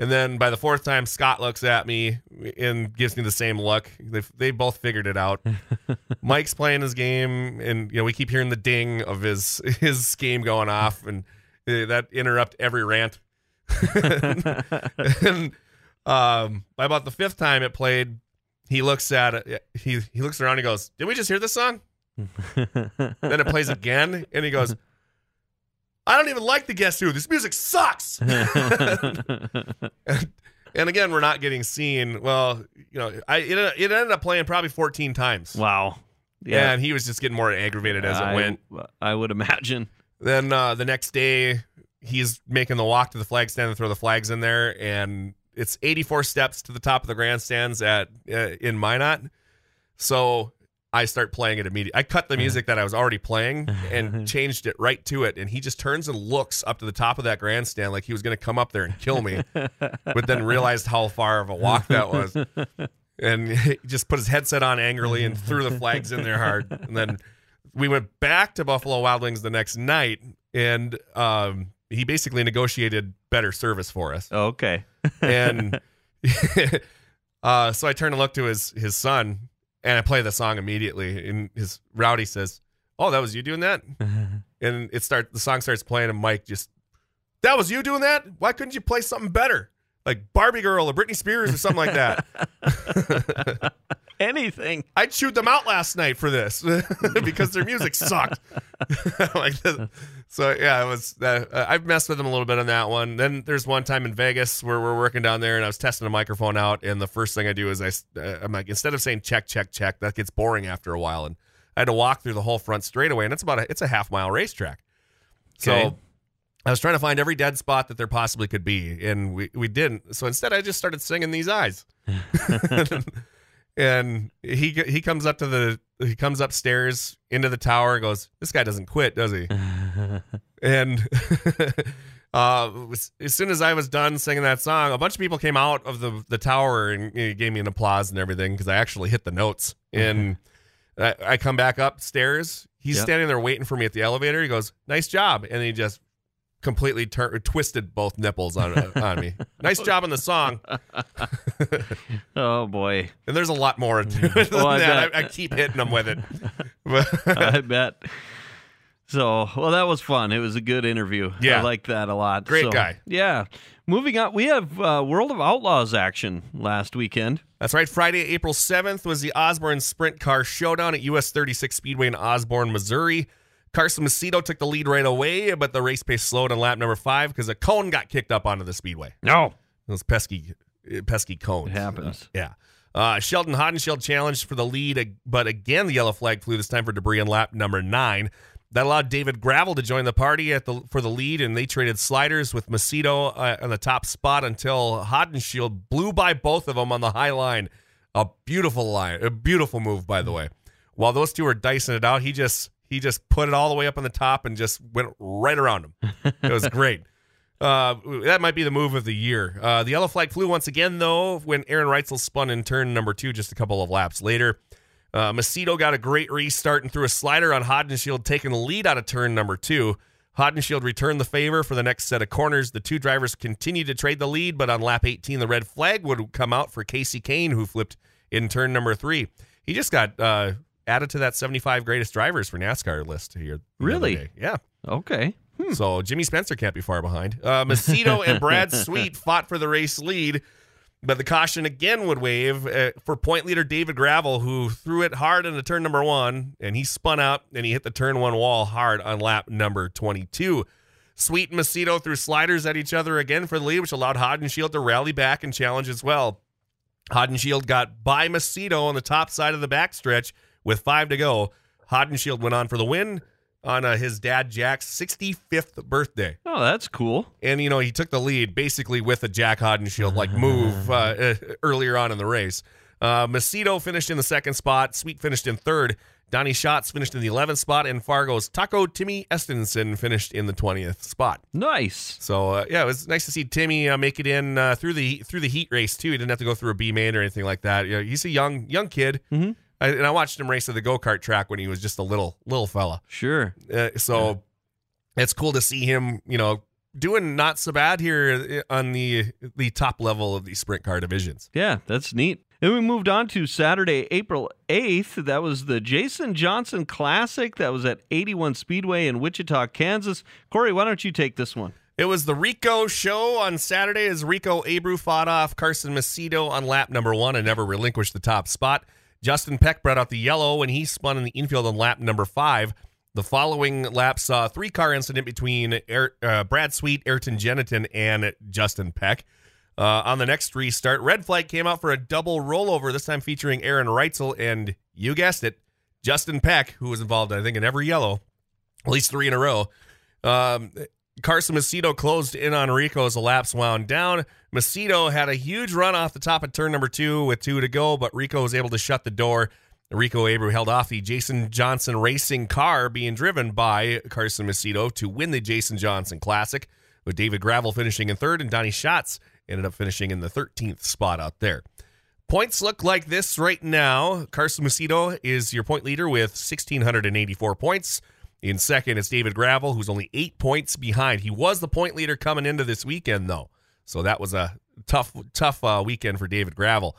And then by the fourth time, Scott looks at me and gives me the same look. They they both figured it out. Mike's playing his game, and you know we keep hearing the ding of his his game going off, and uh, that interrupt every rant. and um, by about the fifth time it played, he looks at it. He he looks around. and He goes, "Did we just hear this song?" then it plays again, and he goes, "I don't even like the Guess Who. This music sucks." and, again, we're not getting seen. Well, you know, I it, it ended up playing probably 14 times. wow. Yeah. And he was just getting more aggravated as it I, went. I would imagine. Then uh, the next day, he's making the walk to the flag stand and throw the flags in there, and it's 84 steps to the top of the grandstands at uh, in Minot. So I start playing it immediately. I cut the music that I was already playing and changed it right to it, and he just turns and looks up to the top of that grandstand like he was going to come up there and kill me, but then realized how far of a walk that was. And he just put his headset on angrily and threw the flags in there hard. And then we went back to Buffalo Wild Wings the next night, and um, he basically negotiated better service for us. Okay. And uh, so I turn and look to his his son, and I play the song immediately. And his Rowdy says, "Oh, that was you doing that?" And it start the song starts playing, and Mike just, "That was you doing that? Why couldn't you play something better?" Like Barbie Girl or Britney Spears or something like that. Anything. I chewed them out last night for this because their music sucked. like this. So yeah, it was. Uh, uh, I've messed with them a little bit on that one. Then there's one time in Vegas where we're working down there, and I was testing a microphone out, and the first thing I do is I, uh, I'm like, instead of saying check, check, check, that gets boring after a while, and I had to walk through the whole front straightaway, and it's about a, it's a half mile racetrack. Okay. So I was trying to find every dead spot that there possibly could be, and we, we didn't. So instead, I just started singing these eyes. and he he comes up to the he comes upstairs into the tower and goes, "This guy doesn't quit, does he?" and uh, as soon as I was done singing that song, a bunch of people came out of the the tower and you know, gave me an applause and everything because I actually hit the notes. And I, I come back upstairs. He's Yep. standing there waiting for me at the elevator. He goes, "Nice job," and he just completely tur- twisted both nipples on on me. Nice job on the song. Oh boy. And there's a lot more to it than Oh, I that. I, I keep hitting them with it. I bet. So, well, that was fun. It was a good interview. Yeah. I like that a lot. Great So, guy. Yeah. Moving on, we have uh, World of Outlaws action last weekend. That's right. Friday, April 7th was the Osborne Sprint Car Showdown at US 36 Speedway in Osborne, Missouri. Carson Macedo took the lead right away, but the race pace slowed on lap number five because a cone got kicked up onto the speedway. No. Those pesky, pesky cones. It happens. Yeah. Uh, Sheldon Haudenschild challenged for the lead, but again the yellow flag flew this time for debris on lap number nine. That allowed David Gravel to join the party at the for the lead, and they traded sliders with Macedo uh, on the top spot until Haudenschild blew by both of them on the high line. A beautiful line, a beautiful move, by the way. While those two were dicing it out, he just he just put it all the way up on the top and just went right around him. It was great. Uh, that might be the move of the year. Uh, the yellow flag flew once again, though, when Aaron Reutzel spun in turn number two just a couple of laps later. Uh, Macedo got a great restart and threw a slider on Haudenschild, taking the lead out of turn number two. Haudenschild returned the favor for the next set of corners. The two drivers continued to trade the lead, but on lap 18, the red flag would come out for Kasey Kahne, who flipped in turn number three. He just got uh, added to that 75 greatest drivers for NASCAR list here. Really? Yeah. Okay. Hmm. So Jimmy Spencer can't be far behind. Uh, Macedo and Brad Sweet fought for the race lead, but the caution again would wave uh, for point leader David Gravel, who threw it hard into turn number one, and he spun out and he hit the turn one wall hard on lap number 22. Sweet and Macedo threw sliders at each other again for the lead, which allowed Haudenschild to rally back and challenge as well. Haudenschild got by Macedo on the top side of the backstretch with five to go. Haudenschild went on for the win on uh, his dad Jack's 65th birthday. Oh, that's cool. And, you know, he took the lead basically with a Jack Haudenschild like move uh, uh, earlier on in the race. Uh, Macedo finished in the second spot. Sweet finished in third. Donny Schatz finished in the 11th spot. And Fargo's Taco Timmy Estenson finished in the 20th spot. Nice. So, uh, yeah, it was nice to see Timmy uh, make it in uh, through the through the heat race, too. He didn't have to go through a B main or anything like that. You know, he's a young young kid. Mm-hmm. I, and I watched him race at the go kart track when he was just a little little fella. Sure. Uh, so it's cool to see him, you know, doing not so bad here uh, on the the top level of the sprint car divisions. Yeah, that's neat. And we moved on to Saturday, April 8th. That was the Jason Johnson Classic. That was at 81 Speedway in Wichita, Kansas. Corey, why don't you take this one? It was the Rico show on Saturday as Rico Abreu fought off Carson Macedo on lap number one and never relinquished the top spot. Justin Peck brought out the yellow and he spun in the infield on lap number five. The following lap saw a three car incident between Air, uh, Brad Sweet, Ayrton Gennetten, and Justin Peck. Uh, on the next restart, red flag came out for a double rollover, this time featuring Aaron Reutzel and, you guessed it, Justin Peck, who was involved, I think, in every yellow, at least three in a row. Um, Carson Macedo closed in on Rico as the laps wound down. Macedo had a huge run off the top of turn number two with two to go, but Rico was able to shut the door. Rico Abreu held off the Jason Johnson racing car being driven by Carson Macedo to win the Jason Johnson Classic, with David Gravel finishing in third and Donny Schatz ended up finishing in the 13th spot out there. Points look like this right now. Carson Macedo is your point leader with 1,684 points. In second, it's David Gravel, who's only eight points behind. He was the point leader coming into this weekend, though. So that was a tough, tough uh, weekend for David Gravel.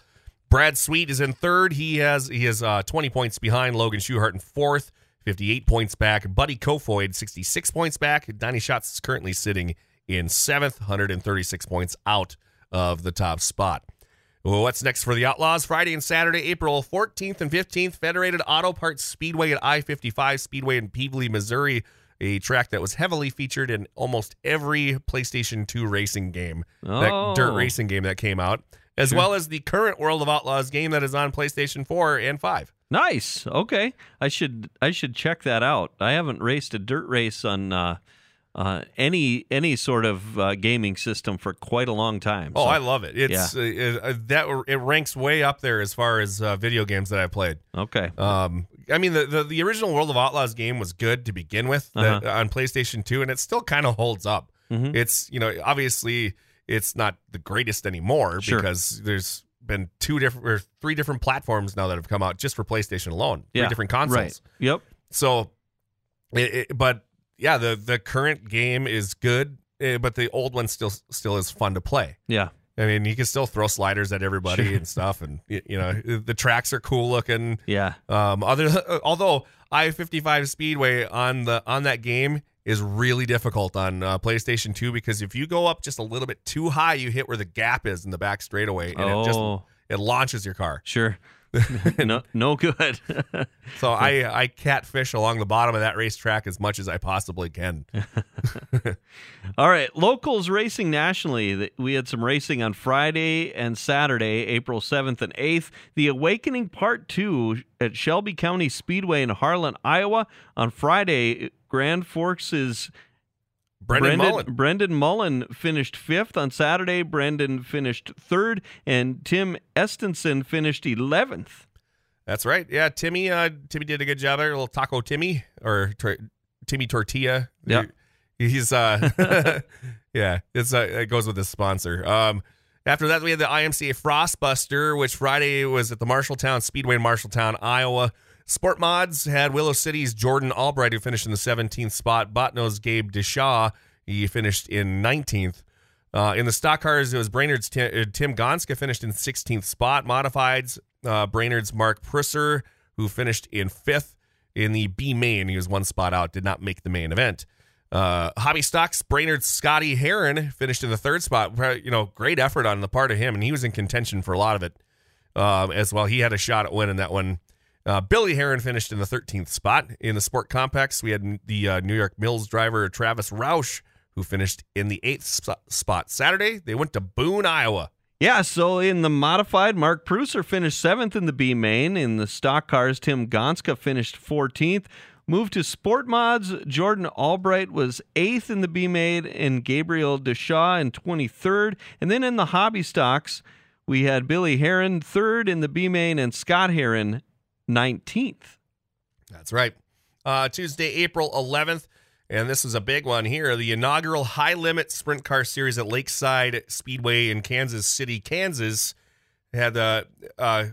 Brad Sweet is in third. He has he has uh, 20 points behind Logan Schuchart in fourth, 58 points back. Buddy Kofoid, 66 points back. Donny Schatz is currently sitting in seventh, 136 points out of the top spot. Well, what's next for the Outlaws? Friday and Saturday, April 14th and 15th, Federated Auto Parts Speedway at I 55 Speedway in Pevely, Missouri, a track that was heavily featured in almost every PlayStation 2 racing game, Oh. that dirt racing game that came out, as well as the current World of Outlaws game that is on PlayStation 4 and 5. Nice. Okay. I should I should check that out. I haven't raced a dirt race on uh, uh, any any sort of uh, gaming system for quite a long time. Oh, So- I love it. It's uh, it, uh, that it ranks way up there as far as uh, video games that I played. okay. Um, I mean, the, the the original World of Outlaws game was good to begin with Uh-huh. on PlayStation 2, and it still kind of holds up. Mhm. It's you know obviously it's not the greatest anymore Sure. because there's been two different or three different platforms now that have come out just for PlayStation alone, three Yeah, different consoles. Right. Yep. So, it, it- but yeah, the the current game is good, eh, but the old one still still is fun to play. Yeah. I mean, you can still throw sliders at everybody Sure. and stuff, and you know the tracks are cool looking. Yeah. Um, other although I fifty five Speedway on the on that game is really difficult on uh, PlayStation Two because if you go up just a little bit too high, you hit where the gap is in the back straightaway, and it just Oh. it launches your car. Sure. no, no good. So I I catfish along the bottom of that racetrack as much as I possibly can. All right, locals racing nationally. We had some racing on Friday and Saturday, April 7th and 8th. The Awakening Part 2 at Shelby County Speedway in Harlan, Iowa. On Friday, Grand Forks is Brendan, Brendan Mullen. Brendan Mullen finished fifth on Saturday. Brendan finished third, and Tim Estenson finished 11th. That's right. Yeah, Timmy. Uh, Timmy did a good job there. A little taco Timmy or tor- Timmy Tortilla. Yeah. he's uh, yeah. It's uh, it goes with his sponsor. Um, after that we had the IMCA Frostbuster, which Friday was at the Marshalltown Speedway in Marshalltown, Iowa. Sport Mods had Willow City's Jordan Albright who finished in the 17th spot. Bottineau's Gabe Deshaw he finished in 19th. Uh, in the stock cars, it was Brainerd's Tim, uh, Tim Gonska finished in 16th spot. Modifieds, uh, Brainerd's Mark Prusser, who finished in fifth. In the B main, he was one spot out, did not make the main event. Uh, Hobby Stocks, Brainerd's Scotty Heron finished in the third spot. You know, great effort on the part of him, and he was in contention for a lot of it um, as well. He had a shot at winning that one. Uh, Billy Heron finished in the 13th spot. In the Sport compacts. we had the uh, New York Mills driver Travis Roush, who finished in the eighth sp- spot. Saturday, they went to Boone, Iowa. Yeah, so in the modified, Mark Prusser finished seventh in the B main. In the stock cars, Tim Gonska finished 14th. Moved to sport mods, Jordan Albright was eighth in the B main, and Gabriel Deshaw in 23rd. And then in the hobby stocks, we had Billy Heron third in the B main and Scott Heron 19th. That's right. Uh, Tuesday, April 11th. And this is a big one here. The inaugural high limit sprint car series at Lakeside Speedway in Kansas City, Kansas, had uh, uh,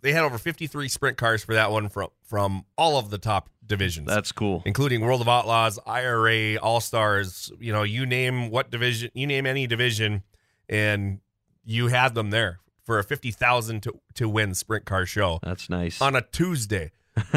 they had over 53 sprint cars for that one from from all of the top divisions. That's cool. including World of Outlaws, IRA, All Stars. You know, you name what division, you name any division, and you had them there for a fifty thousand to to win sprint car show That's nice. on a Tuesday.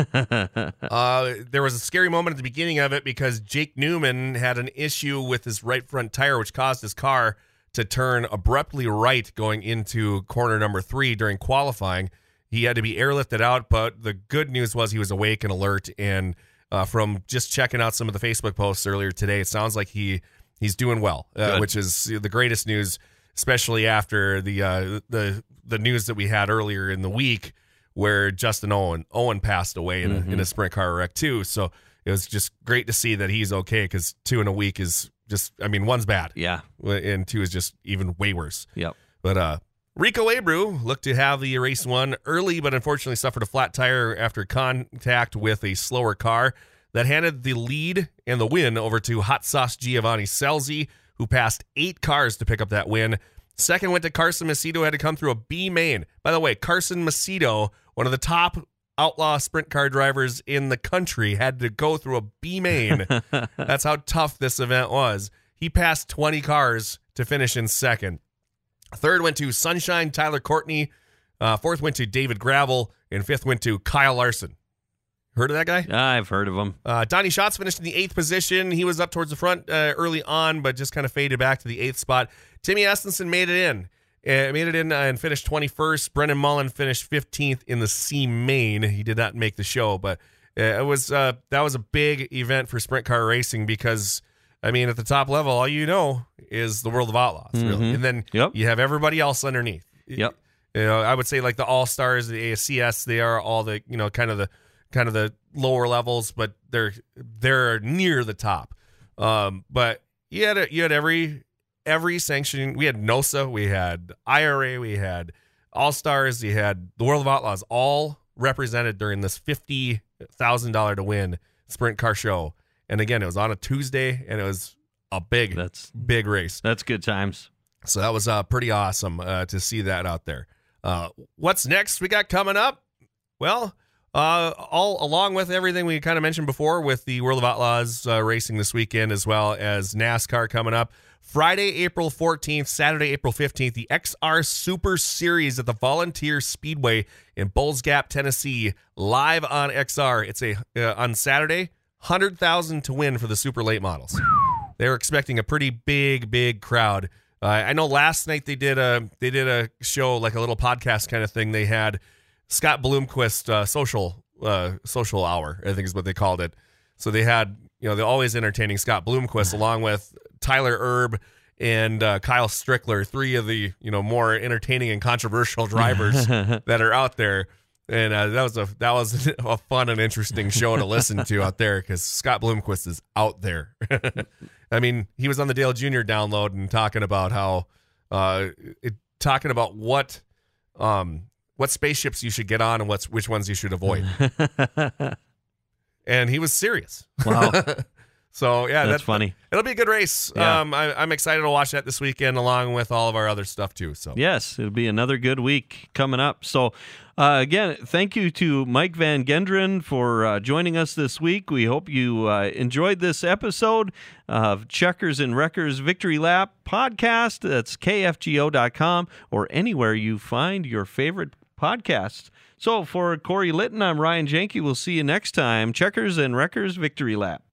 Uh, there was a scary moment at the beginning of it because Jake Neuman had an issue with his right front tire, which caused his car to turn abruptly right going into corner number three during qualifying. He had to be airlifted out, but the good news was he was awake and alert. And uh, from just checking out some of the Facebook posts earlier today, it sounds like he he's doing well, uh, which is the greatest news, especially after the uh, the the news that we had earlier in the week where Justin Owen Owen passed away in, a, in a sprint car wreck too. So it was just great to see that he's okay because two in a week is just I mean one's bad yeah. and two is just even way worse. Yep. But uh Rico Abreu looked to have the race won early, but unfortunately suffered a flat tire after contact with a slower car that handed the lead and the win over to Hot Sauce Giovanni Scelzi, who passed eight cars to pick up that win. Second went to Carson Macedo, had to come through a B main. By the way, Carson Macedo, one of the top outlaw sprint car drivers in the country, had to go through a B main. That's how tough this event was. He passed 20 cars to finish in second. Third went to Sunshine Tyler Courtney. Uh, fourth went to David Gravel. And fifth went to Kyle Larson. Heard of that guy? I've heard of him. Uh, Donny Schatz finished in the eighth position. He was up towards the front uh, early on, but just kind of faded back to the eighth spot. Timmy Estenson made it in. Uh, made it in uh, and finished 21st. Brendan Mullen finished 15th in the C main. He did not make the show, but uh, it was uh, that was a big event for sprint car racing because I mean at the top level, all you know is the world of outlaws, really, and then Yep. you have everybody else underneath. Yep. You know, I would say like the All Stars, the ASCS, they are all the you know kind of the kind of the lower levels, but they're they're near the top. Um, but you had a, you had every every sanctioning. We had NOSA, we had IRA, we had All Stars, you had the World of Outlaws, all represented during this fifty thousand dollar to win sprint car show. And again, it was on a Tuesday, and it was a big That's big race. that's good times. So that was uh, pretty awesome uh, to see that out there. Uh, what's next we got coming up? Well, uh, all along with everything we kind of mentioned before with the World of Outlaws uh, racing this weekend, as well as NASCAR coming up. Friday, April 14th, Saturday, April 15th, the XR Super Series at the Volunteer Speedway in Bulls Gap, Tennessee, live on XR. It's a uh, on Saturday, 100,000 to win for the super late models. They were expecting a pretty big, big crowd. Uh, I know last night they did a they did a show like a little podcast kind of thing. They had Scott Bloomquist uh, social uh, social hour. I think is what they called it. So they had you know the always entertaining Scott Bloomquist along with Tyler Erb and uh, Kyle Strickler, three of the you know more entertaining and controversial drivers that are out there. And uh, that was a that was a fun and interesting show to listen to out there because Scott Bloomquist is out there. I mean, he was on the Dale Jr. download and talking about how, uh, it, talking about what, um, what spaceships you should get on and what's which ones you should avoid. and he was serious. Wow. so yeah, That's funny. It'll be a good race. Yeah. Um, I, I'm excited to watch that this weekend, along with all of our other stuff too. So Yes, it'll be another good week coming up. So, uh, again, thank you to Mike Van Genderen for uh, joining us this week. We hope you uh, enjoyed this episode of Checkers and Wreckers Victory Lap podcast. That's kfgo.com or anywhere you find your favorite podcast. So, for Corey Litton, I'm Ryan Janke. We'll see you next time. Checkers and Wreckers Victory Lap.